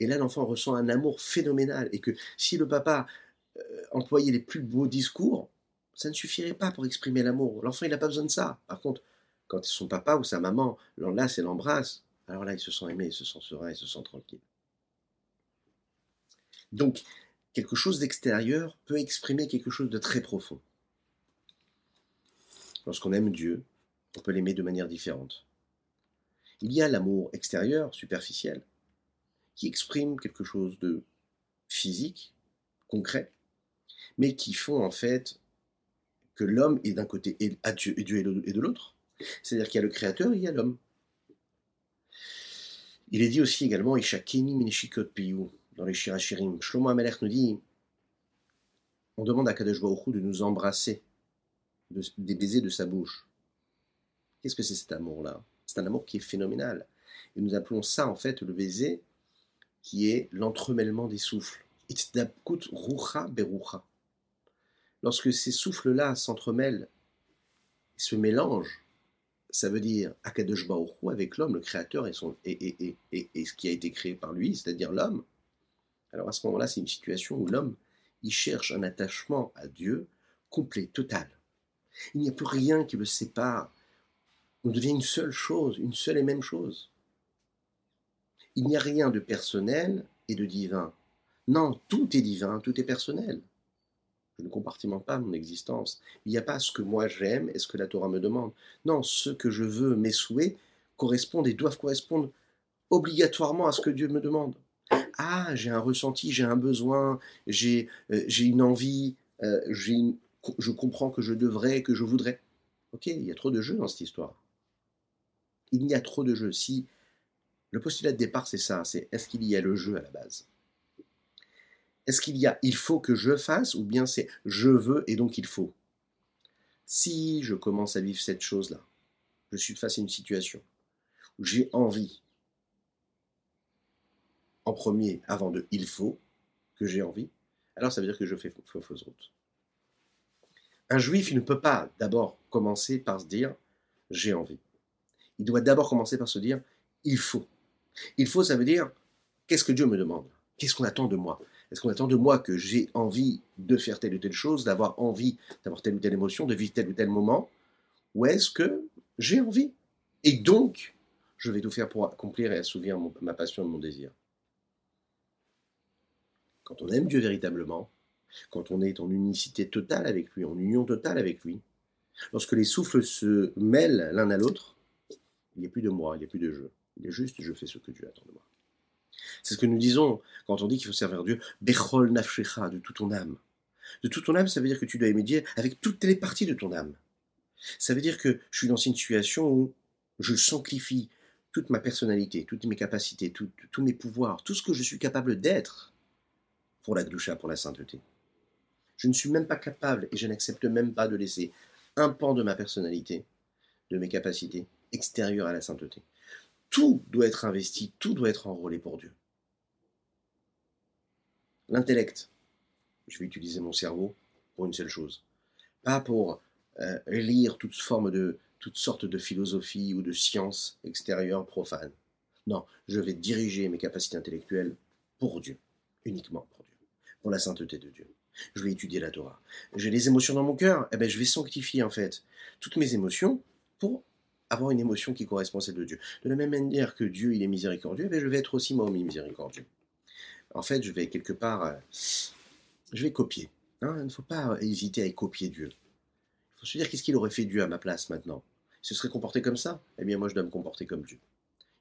Speaker 1: et là l'enfant ressent un amour phénoménal, et que si le papa euh, employait les plus beaux discours, ça ne suffirait pas pour exprimer l'amour. L'enfant, il n'a pas besoin de ça. Par contre, quand son papa ou sa maman l'enlace et l'embrasse, alors là, il se sent aimé, il se sent serein, il se sent tranquille. Donc, quelque chose d'extérieur peut exprimer quelque chose de très profond. Lorsqu'on aime Dieu, on peut l'aimer de manière différente. Il y a l'amour extérieur, superficiel, qui exprime quelque chose de physique, concret, mais qui font en fait que l'homme est d'un côté et Dieu, et de l'autre, c'est-à-dire qu'il y a le créateur et il y a l'homme. Il est dit aussi également dans les Shirachirim. Shlomo Amelech nous dit on demande à Kadosh Baruch de nous embrasser, des baisers de sa bouche. Qu'est-ce que c'est cet amour-là? C'est un amour qui est phénoménal. Et nous appelons ça en fait le baiser qui est l'entremêlement des souffles. rucha berucha. Lorsque ces souffles-là s'entremêlent se mélangent, ça veut dire Akadosh Baruch avec l'homme, le créateur et, son, et, et, ce qui a été créé par lui, c'est-à-dire l'homme. Alors à ce moment-là, c'est une situation où l'homme, il cherche un attachement à Dieu complet, total. Il n'y a plus rien qui le sépare. On devient une seule chose, une seule et même chose. Il n'y a rien de personnel et de divin. Non, tout est divin, tout est personnel. Je ne compartimente pas mon existence. Il n'y a pas ce que moi j'aime et ce que la Torah me demande. Non, ce que je veux, mes souhaits, correspondent et doivent correspondre obligatoirement à ce que Dieu me demande. Ah, j'ai un ressenti, j'ai un besoin, j'ai euh, une envie, euh, je comprends que je devrais, que je voudrais. Ok, il y a trop de jeux dans cette histoire. Il y a trop de jeux. Si le postulat de départ c'est ça, c'est est-ce qu'il y a le jeu à la base? Est-ce qu'il y a il faut que je fasse ou bien c'est je veux et donc il faut? Si je commence à vivre cette chose-là, je suis face à une situation où j'ai envie, en premier, avant de il faut que j'ai envie, alors ça veut dire que je fais fausse route. Un juif, il ne peut pas d'abord commencer par se dire j'ai envie. Il doit d'abord commencer par se dire il faut. Il faut, ça veut dire qu'est-ce que Dieu me demande? Qu'est-ce qu'on attend de moi? Est-ce qu'on attend de moi que j'ai envie de faire telle ou telle chose, d'avoir envie d'avoir telle ou telle émotion, de vivre tel ou tel moment? Ou est-ce que j'ai envie? Et donc, je vais tout faire pour accomplir et assouvir ma passion et mon désir. Quand on aime Dieu véritablement, quand on est en unicité totale avec lui, en union totale avec lui, lorsque les souffles se mêlent l'un à l'autre, il n'y a plus de moi, il n'y a plus de jeu. Il est juste, je fais ce que Dieu attend de moi. C'est ce que nous disons quand on dit qu'il faut servir Dieu, Bechol nafshecha, de toute ton âme. De toute ton âme, ça veut dire que tu dois aimer avec toutes les parties de ton âme. Ça veut dire que je suis dans une situation où je sanctifie toute ma personnalité, toutes mes capacités, tous mes pouvoirs, tout ce que je suis capable d'être pour la doucha, pour la sainteté. Je ne suis même pas capable et je n'accepte même pas de laisser un pan de ma personnalité, de mes capacités extérieures à la sainteté. Tout doit être investi, tout doit être enrôlé pour Dieu. L'intellect, je vais utiliser mon cerveau pour une seule chose. Pas pour euh, lire toute forme de, toutes sortes de philosophies ou de sciences extérieures profanes. Non, je vais diriger mes capacités intellectuelles pour Dieu, uniquement pour Dieu, pour la sainteté de Dieu. Je vais étudier la Torah. J'ai les émotions dans mon cœur, eh ben je vais sanctifier en fait toutes mes émotions pour avoir une émotion qui correspond à celle de Dieu. De la même manière que Dieu il est miséricordieux, eh ben je vais être aussi moi miséricordieux. En fait, je vais quelque part, euh, je vais copier. Hein. il ne faut pas hésiter à copier Dieu. Il faut se dire qu'est-ce qu'il aurait fait Dieu à ma place maintenant? Se serait comporté comme ça? Eh bien, moi, je dois me comporter comme Dieu.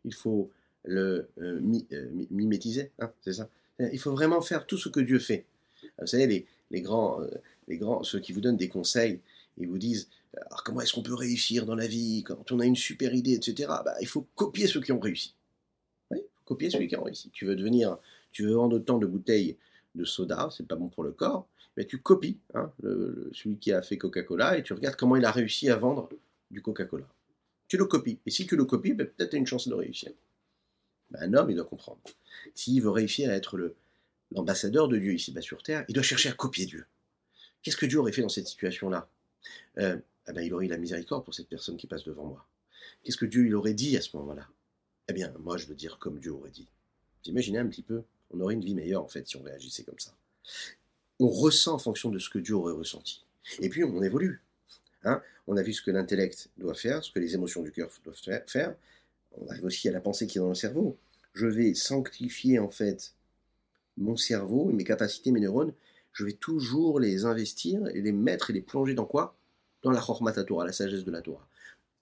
Speaker 1: Il faut le euh, euh, mimétiser, hein, c'est ça? Il faut vraiment faire tout ce que Dieu fait. Vous savez, les, grands, euh, les grands, ceux qui vous donnent des conseils, ils vous disent alors comment est-ce qu'on peut réussir dans la vie quand on a une super idée, etc. Bah, il faut copier ceux qui ont réussi. Oui, copier ceux qui ont réussi. Tu veux devenir, tu veux vendre autant de bouteilles de soda, c'est pas bon pour le corps mais tu copies hein, celui qui a fait Coca-Cola et tu regardes comment il a réussi à vendre du Coca-Cola. Tu le copies. Et si tu le copies, ben, peut-être tu as une chance de réussir. Ben, un homme, il doit comprendre. S'il veut réussir à être l'ambassadeur de Dieu ici-bas sur Terre, il doit chercher à copier Dieu. Qu'est-ce que Dieu aurait fait dans cette situation-là? Euh, eh ben, Il aurait eu la miséricorde pour cette personne qui passe devant moi. Qu'est-ce que Dieu il aurait dit à ce moment-là? Eh bien, moi, je veux dire comme Dieu aurait dit. Vous imaginez un petit peu? On aurait une vie meilleure, en fait, si on réagissait comme ça on ressent en fonction de ce que Dieu aurait ressenti. Et puis on évolue. Hein. on a vu ce que l'intellect doit faire, ce que les émotions du cœur doivent faire. On arrive aussi à la pensée qui est dans le cerveau. Je vais sanctifier en fait mon cerveau, mes capacités, mes neurones. Je vais toujours les investir et les mettre et les plonger dans quoi? Dans la Chormata Torah, la sagesse de la Torah.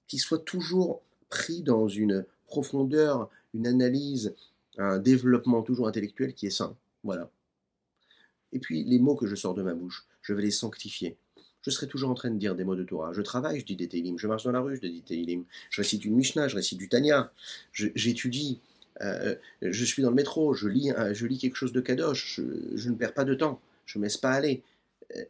Speaker 1: Qu'ils soient toujours pris dans une profondeur, une analyse, un développement toujours intellectuel qui est sain. Voilà. Et puis les mots que je sors de ma bouche, je vais les sanctifier. Je serai toujours en train de dire des mots de Torah. Je travaille, je dis des. Je marche dans la rue, je dis des. Je récite une Mishnah, je récite du Tanya. J'étudie. Euh, je suis dans le métro, je lis, je lis quelque chose de Kadosh. Je, ne perds pas de temps. Je ne me laisse pas aller. Euh,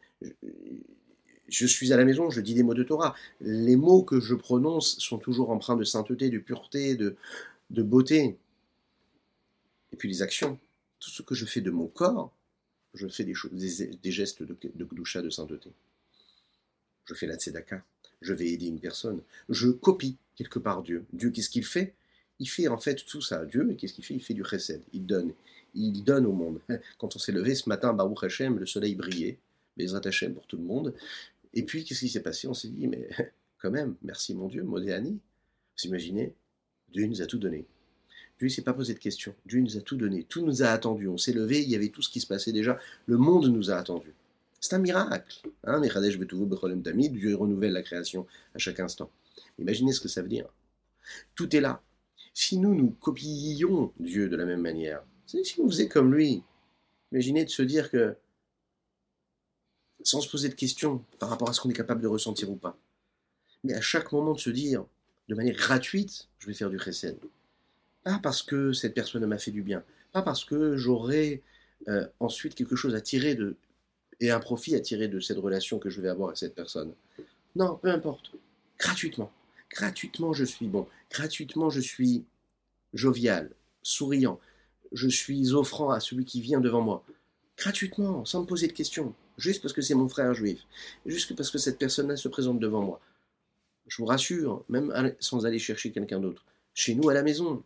Speaker 1: suis à la maison, je dis des mots de Torah. Les mots que je prononce sont toujours empreints de sainteté, de pureté, de, beauté. Et puis les actions. Tout ce que je fais de mon corps, je fais des, choses, des, gestes de, de de sainteté. Je fais la tzedaka, je vais aider une personne, je copie quelque part Dieu. Dieu, qu'est-ce qu'il fait? Il fait en fait tout ça. Dieu, qu'est-ce qu'il fait? Il fait du chesed, il donne. Il donne au monde. [LAUGHS] Quand on s'est levé ce matin, Baruch Hashem, le soleil brillait, Bezrat Hashem pour tout le monde. Et puis, qu'est-ce qui s'est passé? On s'est dit, mais [LAUGHS] quand même, merci mon Dieu, Modéani. Vous imaginez Dieu nous a tout donné. Dieu ne s'est pas posé de questions. Dieu nous a tout donné. Tout nous a attendu. On s'est levé, il y avait tout ce qui se passait déjà. Le monde nous a attendu. C'est un miracle. Hein Dieu renouvelle la création à chaque instant. Imaginez ce que ça veut dire. Tout est là. Si nous, nous copions Dieu de la même manière, si on faisait comme lui, imaginez de se dire que, sans se poser de questions par rapport à ce qu'on est capable de ressentir ou pas, mais à chaque moment de se dire, de manière gratuite, je vais faire du chesed. Pas parce que cette personne m'a fait du bien, pas parce que j'aurai euh, ensuite quelque chose à tirer de et un profit à tirer de cette relation que je vais avoir avec cette personne. Non, peu importe. Gratuitement. Gratuitement, je suis bon. Gratuitement, je suis jovial, souriant. Je suis offrant à celui qui vient devant moi. Gratuitement, sans me poser de questions. Juste parce que c'est mon frère juif. Juste parce que cette personne-là se présente devant moi. Je vous rassure, même sans aller chercher quelqu'un d'autre. Chez nous, à la maison,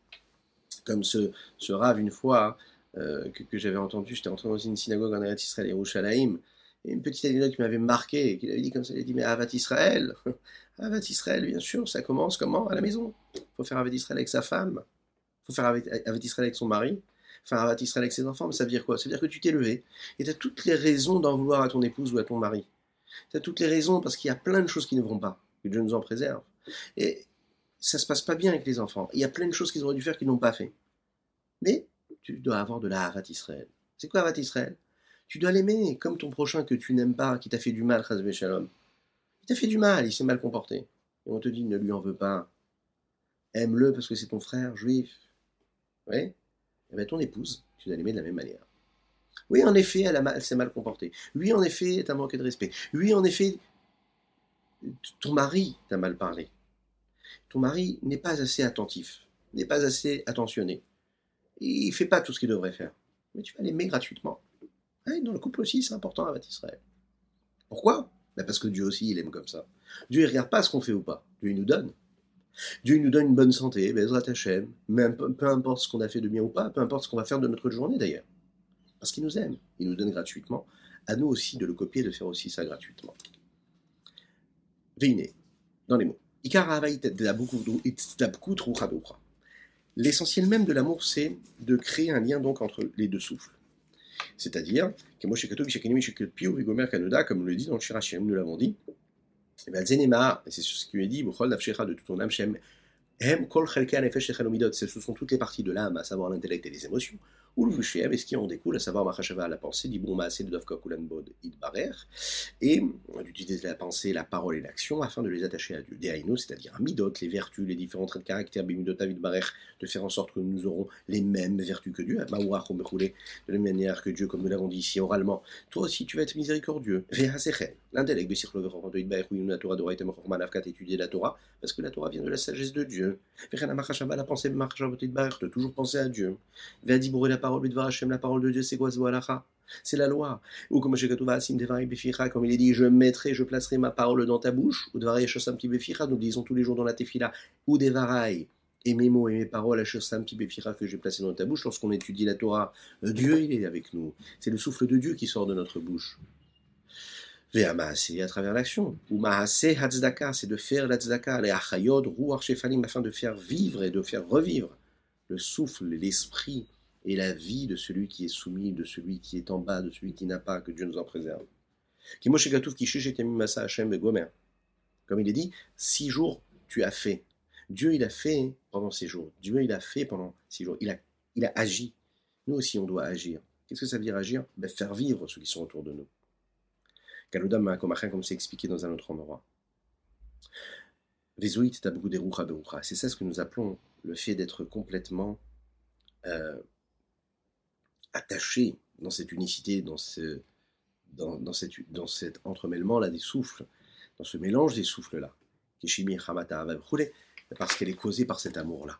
Speaker 1: comme ce, ce rave une fois euh, que, j'avais entendu, j'étais entré dans une synagogue en Eretz Israël, Yerushalayim, Et une petite anecdote qui m'avait marqué, qu'il avait dit comme ça, il a dit, mais Avat Israël, [LAUGHS] Avat Israël, bien sûr, ça commence comment? À la maison. Il faut faire Avat Israël avec sa femme, il faut faire Avat Israël avec son mari, faire Avat Israël avec ses enfants, mais ça veut dire quoi? Ça veut dire que tu t'es levé, et tu as toutes les raisons d'en vouloir à ton épouse ou à ton mari. Tu as toutes les raisons, parce qu'il y a plein de choses qui ne vont pas, que Dieu nous en préserve. Et ça se passe pas bien avec les enfants. Il y a plein de choses qu'ils auraient dû faire qu'ils n'ont pas fait. Mais tu dois avoir de la Avat Israël. C'est quoi Avat Israël? Tu dois l'aimer, comme ton prochain que tu n'aimes pas, qui t'a fait du mal, Chazvé Shalom. Il t'a fait du mal, il s'est mal comporté. Et on te dit, ne lui en veux pas. Aime-le parce que c'est ton frère juif. Oui? Eh bien ton épouse, tu dois l'aimer de la même manière. Oui, en effet, elle, s'est mal comportée. Oui, en effet, t'as manqué de respect. Oui, en effet, ton mari t'a mal parlé. Ton mari n'est pas assez attentif, n'est pas assez attentionné. Il fait pas tout ce qu'il devrait faire. Mais tu vas l'aimer gratuitement. Dans le couple aussi, c'est important avec Israël. Pourquoi? Ben Parce que Dieu aussi, il aime comme ça. Dieu, il regarde pas ce qu'on fait ou pas. Dieu, il nous donne. Dieu nous donne une bonne santé, Bezrat Hashem, même peu importe ce qu'on a fait de bien ou pas, peu importe ce qu'on va faire de notre journée d'ailleurs. Parce qu'il nous aime, il nous donne gratuitement. À nous aussi de le copier, de faire aussi ça gratuitement. Veine, dans les mots. L'essentiel même de l'amour, c'est de créer un lien donc entre les deux souffles. C'est-à-dire, comme le dit dans le Shirachem, nous l'avons dit, et c'est ce qui est dit, de tout ton âme, ce sont toutes les parties de l'âme, à savoir l'intellect et les émotions, ou le et ce qui en découle, à savoir Machashava, la pensée, dit bon, c'est de Dovka Kulanbod Idbarer, et d'utiliser la pensée, la parole et l'action afin de les attacher à Dieu. Des c'est-à-dire à Midot, les vertus, les différents traits de caractère, Bimidot Barer, de faire en sorte que nous aurons les mêmes vertus que Dieu, Mawach de la même manière que Dieu, comme nous l'avons dit ici oralement. Toi aussi, tu vas être miséricordieux. L'intellect, la Torah, étudier la Torah, parce que la Torah vient de la sagesse de Dieu. La pensée, de toujours penser à Dieu. la la parole de Dieu, c'est quoi C'est la loi. Ou comme comme il est dit, je mettrai, je placerai ma parole dans ta bouche, ou nous disons tous les jours dans la tefila, ou et mes mots et mes paroles, que j'ai placé dans ta bouche, lorsqu'on étudie la Torah, euh, Dieu, il est avec nous. C'est le souffle de Dieu qui sort de notre bouche. c'est à travers l'action. Ou Hatzdaka, c'est de faire l'Hatzdaka, les Achayod, Ruach Shefanim, afin de faire vivre et de faire revivre le souffle, l'esprit et la vie de celui qui est soumis, de celui qui est en bas, de celui qui n'a pas, que Dieu nous en préserve. Comme il est dit, six jours tu as fait. Dieu il a fait pendant six jours. Dieu il a fait pendant six jours. Il a, il a agi. Nous aussi on doit agir. Qu'est-ce que ça veut dire agir? Ben, Faire vivre ceux qui sont autour de nous. comme c'est expliqué dans un autre endroit. C'est ça ce que nous appelons le fait d'être complètement euh, attaché dans cette unicité, dans, ce, dans, dans, cette, cet entremêlement-là des souffles, dans ce mélange des souffles-là, parce qu'elle est causée par cet amour-là.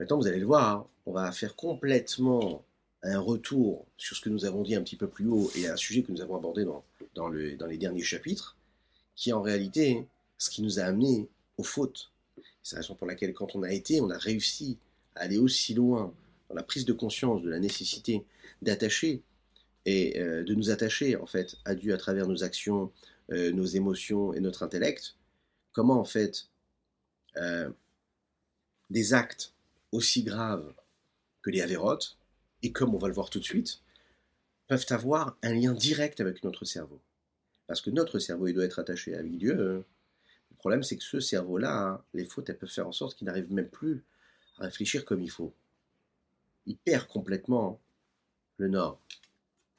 Speaker 1: Maintenant, vous allez le voir, hein, on va faire complètement un retour sur ce que nous avons dit un petit peu plus haut et un sujet que nous avons abordé dans, dans les derniers chapitres, qui est en réalité ce qui nous a amené aux fautes. C'est la raison pour laquelle, quand on a été, on a réussi à aller aussi loin la prise de conscience de la nécessité d'attacher et euh, de nous attacher en fait à Dieu à travers nos actions, euh, nos émotions et notre intellect, comment en fait euh, des actes aussi graves que les avérotes, et comme on va le voir tout de suite, peuvent avoir un lien direct avec notre cerveau. Parce que notre cerveau, il doit être attaché avec Dieu. Le problème, c'est que ce cerveau-là, hein, les fautes, elles peuvent faire en sorte qu'il n'arrive même plus à réfléchir comme il faut il perd complètement le nord.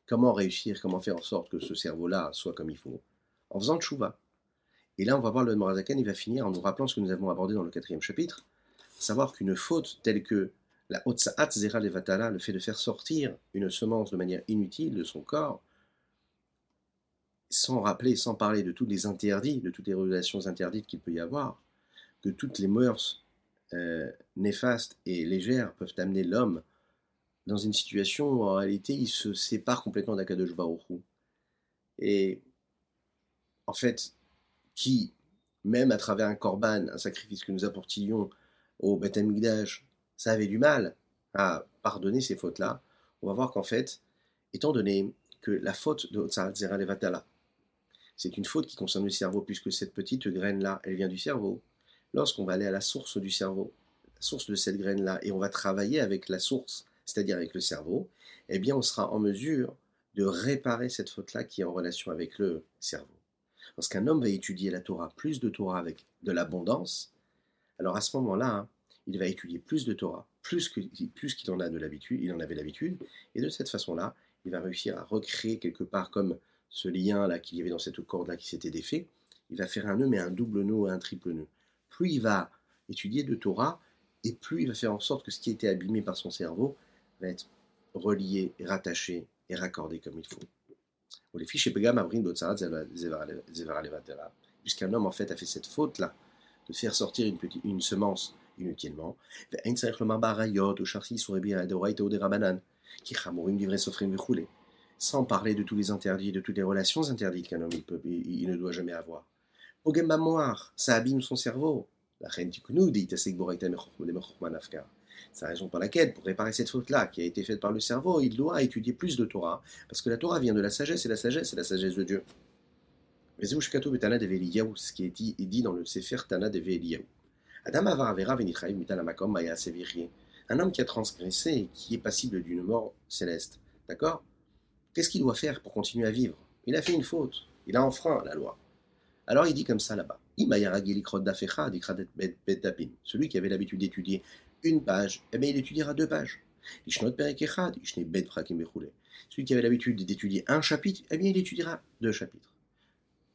Speaker 1: Comment réussir, comment faire en sorte que ce cerveau-là soit comme il faut? En faisant tchouva. Et là, on va voir le Morazakan, il va finir en nous rappelant ce que nous avons abordé dans le quatrième chapitre, savoir qu'une faute telle que la Otsaat Zera Levatala, le fait de faire sortir une semence de manière inutile de son corps, sans rappeler, sans parler de tous les interdits, de toutes les relations interdites qu'il peut y avoir, que toutes les mœurs euh, néfastes et légères peuvent amener l'homme dans une situation où en réalité il se sépare complètement d'Akadosh Baruch Et en fait, qui, même à travers un korban, un sacrifice que nous apportions au Beth ça avait du mal à pardonner ces fautes-là, on va voir qu'en fait, étant donné que la faute de Otsarat Levatala, c'est une faute qui concerne le cerveau, puisque cette petite graine-là, elle vient du cerveau. Lorsqu'on va aller à la source du cerveau, la source de cette graine-là, et on va travailler avec la source, c'est-à-dire avec le cerveau, eh bien on sera en mesure de réparer cette faute-là qui est en relation avec le cerveau. Lorsqu'un homme va étudier la Torah, plus de Torah avec de l'abondance, alors à ce moment-là, hein, il va étudier plus de Torah, plus qu'il en a de l'habitude, il en avait l'habitude, et de cette façon-là, il va réussir à recréer quelque part comme ce lien-là qu'il y avait dans cette corde-là qui s'était défait, il va faire un nœud, mais un double nœud un triple nœud. Plus il va étudier de Torah, et plus il va faire en sorte que ce qui était abîmé par son cerveau va être relié, rattaché et raccordé comme il faut. Puisqu'un homme en fait a fait cette faute-là, de faire sortir une, petite, une semence inutilement, sans parler de tous les interdits, de toutes les relations interdites qu'un homme il, ne doit jamais avoir. ça abîme son cerveau. La reine dit c'est la raison pour laquelle, pour réparer cette faute-là qui a été faite par le cerveau, il doit étudier plus de Torah, parce que la Torah vient de la sagesse, et la sagesse, c'est la sagesse de Dieu. C'est ce qui est dit, dans le Sefer Tana de. Adam Un homme qui a transgressé et qui est passible d'une mort céleste. D'accord? Qu'est-ce qu'il doit faire pour continuer à vivre? Il a fait une faute. Il a enfreint la loi. Alors il dit comme ça là-bas. Celui qui avait l'habitude d'étudier une page, eh bien, il étudiera deux pages. Celui qui avait l'habitude d'étudier un chapitre, eh bien, il étudiera deux chapitres.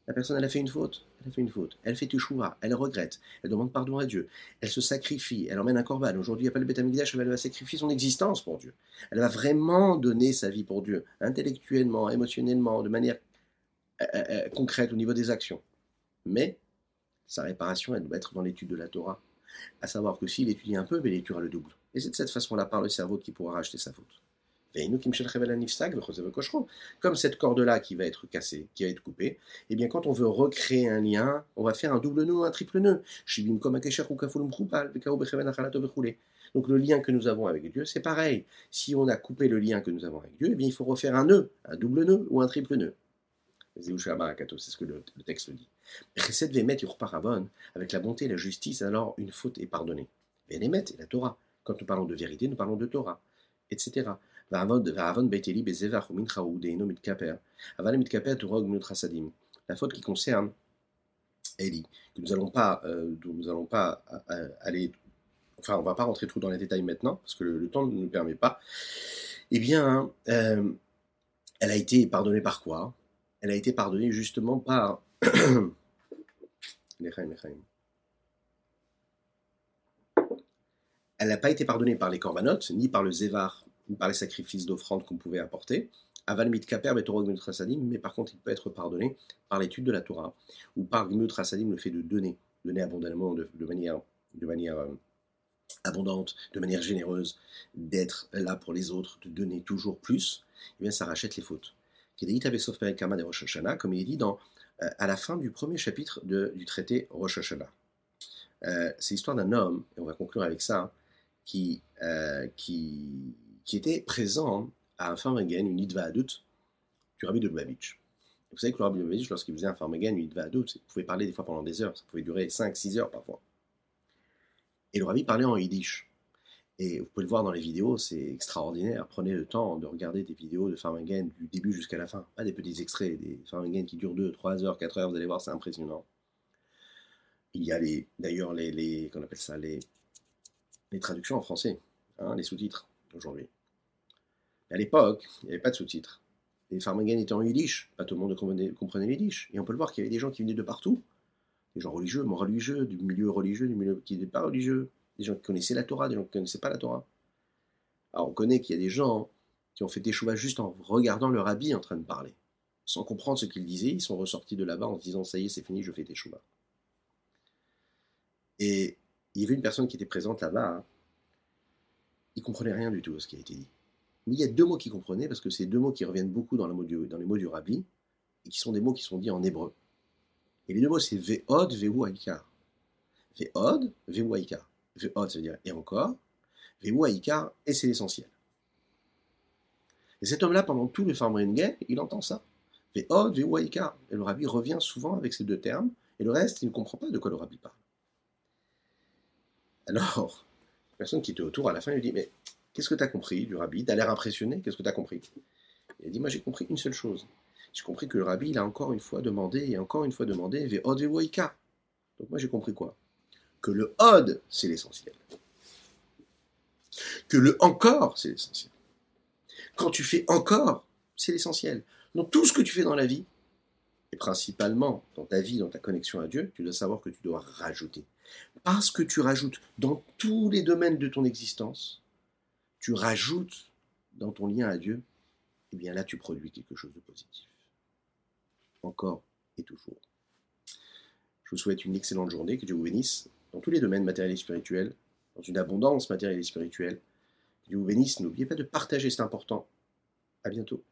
Speaker 1: La personne, elle a fait une faute, elle a fait une faute, elle fait choix, elle regrette, elle demande pardon à Dieu, elle se sacrifie, elle emmène un corban. Aujourd'hui, il n'y a pas le Betamigdash, elle va sacrifier son existence pour Dieu. Elle va vraiment donner sa vie pour Dieu, intellectuellement, émotionnellement, de manière euh, euh, euh, concrète au niveau des actions. Mais sa réparation, elle doit être dans l'étude de la Torah, à savoir que s'il étudie un peu, ben, il étudiera le double. Et c'est de cette façon-là, par le cerveau, qu'il pourra racheter sa faute. Comme cette corde-là qui va être cassée, qui va être coupée, eh bien quand on veut recréer un lien, on va faire un double nœud, un triple nœud. Donc le lien que nous avons avec Dieu, c'est pareil. Si on a coupé le lien que nous avons avec Dieu, eh bien il faut refaire un nœud, un double nœud ou un triple nœud. C'est ce que le, texte dit. Avec la bonté et la justice, alors une faute est pardonnée. Et la Torah. Quand nous parlons de vérité, nous parlons de Torah, etc. La faute qui concerne Eli, que nous n'allons pas, euh, allons pas euh, aller, enfin on va pas rentrer trop dans les détails maintenant parce que le, temps ne nous permet pas. Eh bien, euh, elle a été pardonnée par quoi? Elle a été pardonnée justement par [COUGHS] Elle n'a pas été pardonnée par les corbanotes, ni par le zévar, ni par les sacrifices d'offrande qu'on pouvait apporter. Aval mitkaper mais par contre il peut être pardonné par l'étude de la Torah, ou par gmut le fait de donner, donner abondamment, de, manière, de manière euh, abondante, de manière généreuse, d'être là pour les autres, de donner toujours plus, eh bien ça rachète les fautes comme il est dit euh, à la fin du premier chapitre du traité Rosh Hashanah. Euh, c'est l'histoire d'un homme, et on va conclure avec ça, qui, euh, était présent à un Farmagen, une Idva Adut, du Rabbi de Lubavitch. Vous savez que le Rabbi de Lubavitch, lorsqu'il faisait un Farmagen, une Idva Adut, il pouvait parler des fois pendant des heures, ça pouvait durer 5-6 heures parfois. Et le Rabbi parlait en Yiddish. Et vous pouvez le voir dans les vidéos, c'est extraordinaire. Prenez le temps de regarder des vidéos de Farmingen du début jusqu'à la fin. Pas des petits extraits, des Farmingen qui durent 2, 3 heures, 4 heures, vous allez voir, c'est impressionnant. Il y a d'ailleurs les, les, qu'on appelle ça, les, traductions en français, hein, les sous-titres aujourd'hui. À l'époque, il n'y avait pas de sous-titres. Les Farmingen étaient en yiddish, pas tout le monde comprenait, comprenait yiddish. Et on peut le voir qu'il y avait des gens qui venaient de partout, des gens religieux, mon religieux, du milieu religieux, du milieu qui n'était pas religieux, des gens qui connaissaient la Torah, des gens qui ne connaissaient pas la Torah. Alors on connaît qu'il y a des gens qui ont fait des choix juste en regardant leur habit en train de parler. Sans comprendre ce qu'ils disaient, ils sont ressortis de là-bas en se disant ça y est, c'est fini, je fais des choix. Et il y avait une personne qui était présente là-bas, hein. il comprenait rien du tout à ce qui a été dit. Mais il y a deux mots qu'il comprenait, parce que c'est deux mots qui reviennent beaucoup dans, les mots du rabbi, et qui sont des mots qui sont dits en hébreu. Et les deux mots, c'est Ve'od, Ve'u. Ve'od, Ve'u Aikar. Ve'od, ça veut dire et encore. Aikar, et c'est l'essentiel. Et cet homme-là, pendant tout le Farmringen, il entend ça. Et od, Et le rabbi revient souvent avec ces deux termes, et le reste, il ne comprend pas de quoi le rabbi parle. Alors, la personne qui était autour, à la fin, lui dit Mais qu'est-ce que tu as compris du rabbi? Tu as l'air impressionné, qu'est-ce que tu as compris? Il dit Moi, j'ai compris une seule chose. J'ai compris que le rabbi, il a encore une fois demandé, et encore une fois demandé, Ve od, Donc, moi, j'ai compris quoi? Que le od, c'est l'essentiel. Que le encore, c'est l'essentiel. Quand tu fais encore, c'est l'essentiel. Dans tout ce que tu fais dans la vie, et principalement dans ta vie, dans ta connexion à Dieu, tu dois savoir que tu dois rajouter. Parce que tu rajoutes dans tous les domaines de ton existence, tu rajoutes dans ton lien à Dieu, et eh bien là tu produis quelque chose de positif. Encore et toujours. Je vous souhaite une excellente journée, que Dieu vous bénisse dans tous les domaines matériels et spirituels, dans une abondance matérielle et spirituelle. Dieu vous bénisse, n'oubliez pas de partager, c'est important. À bientôt.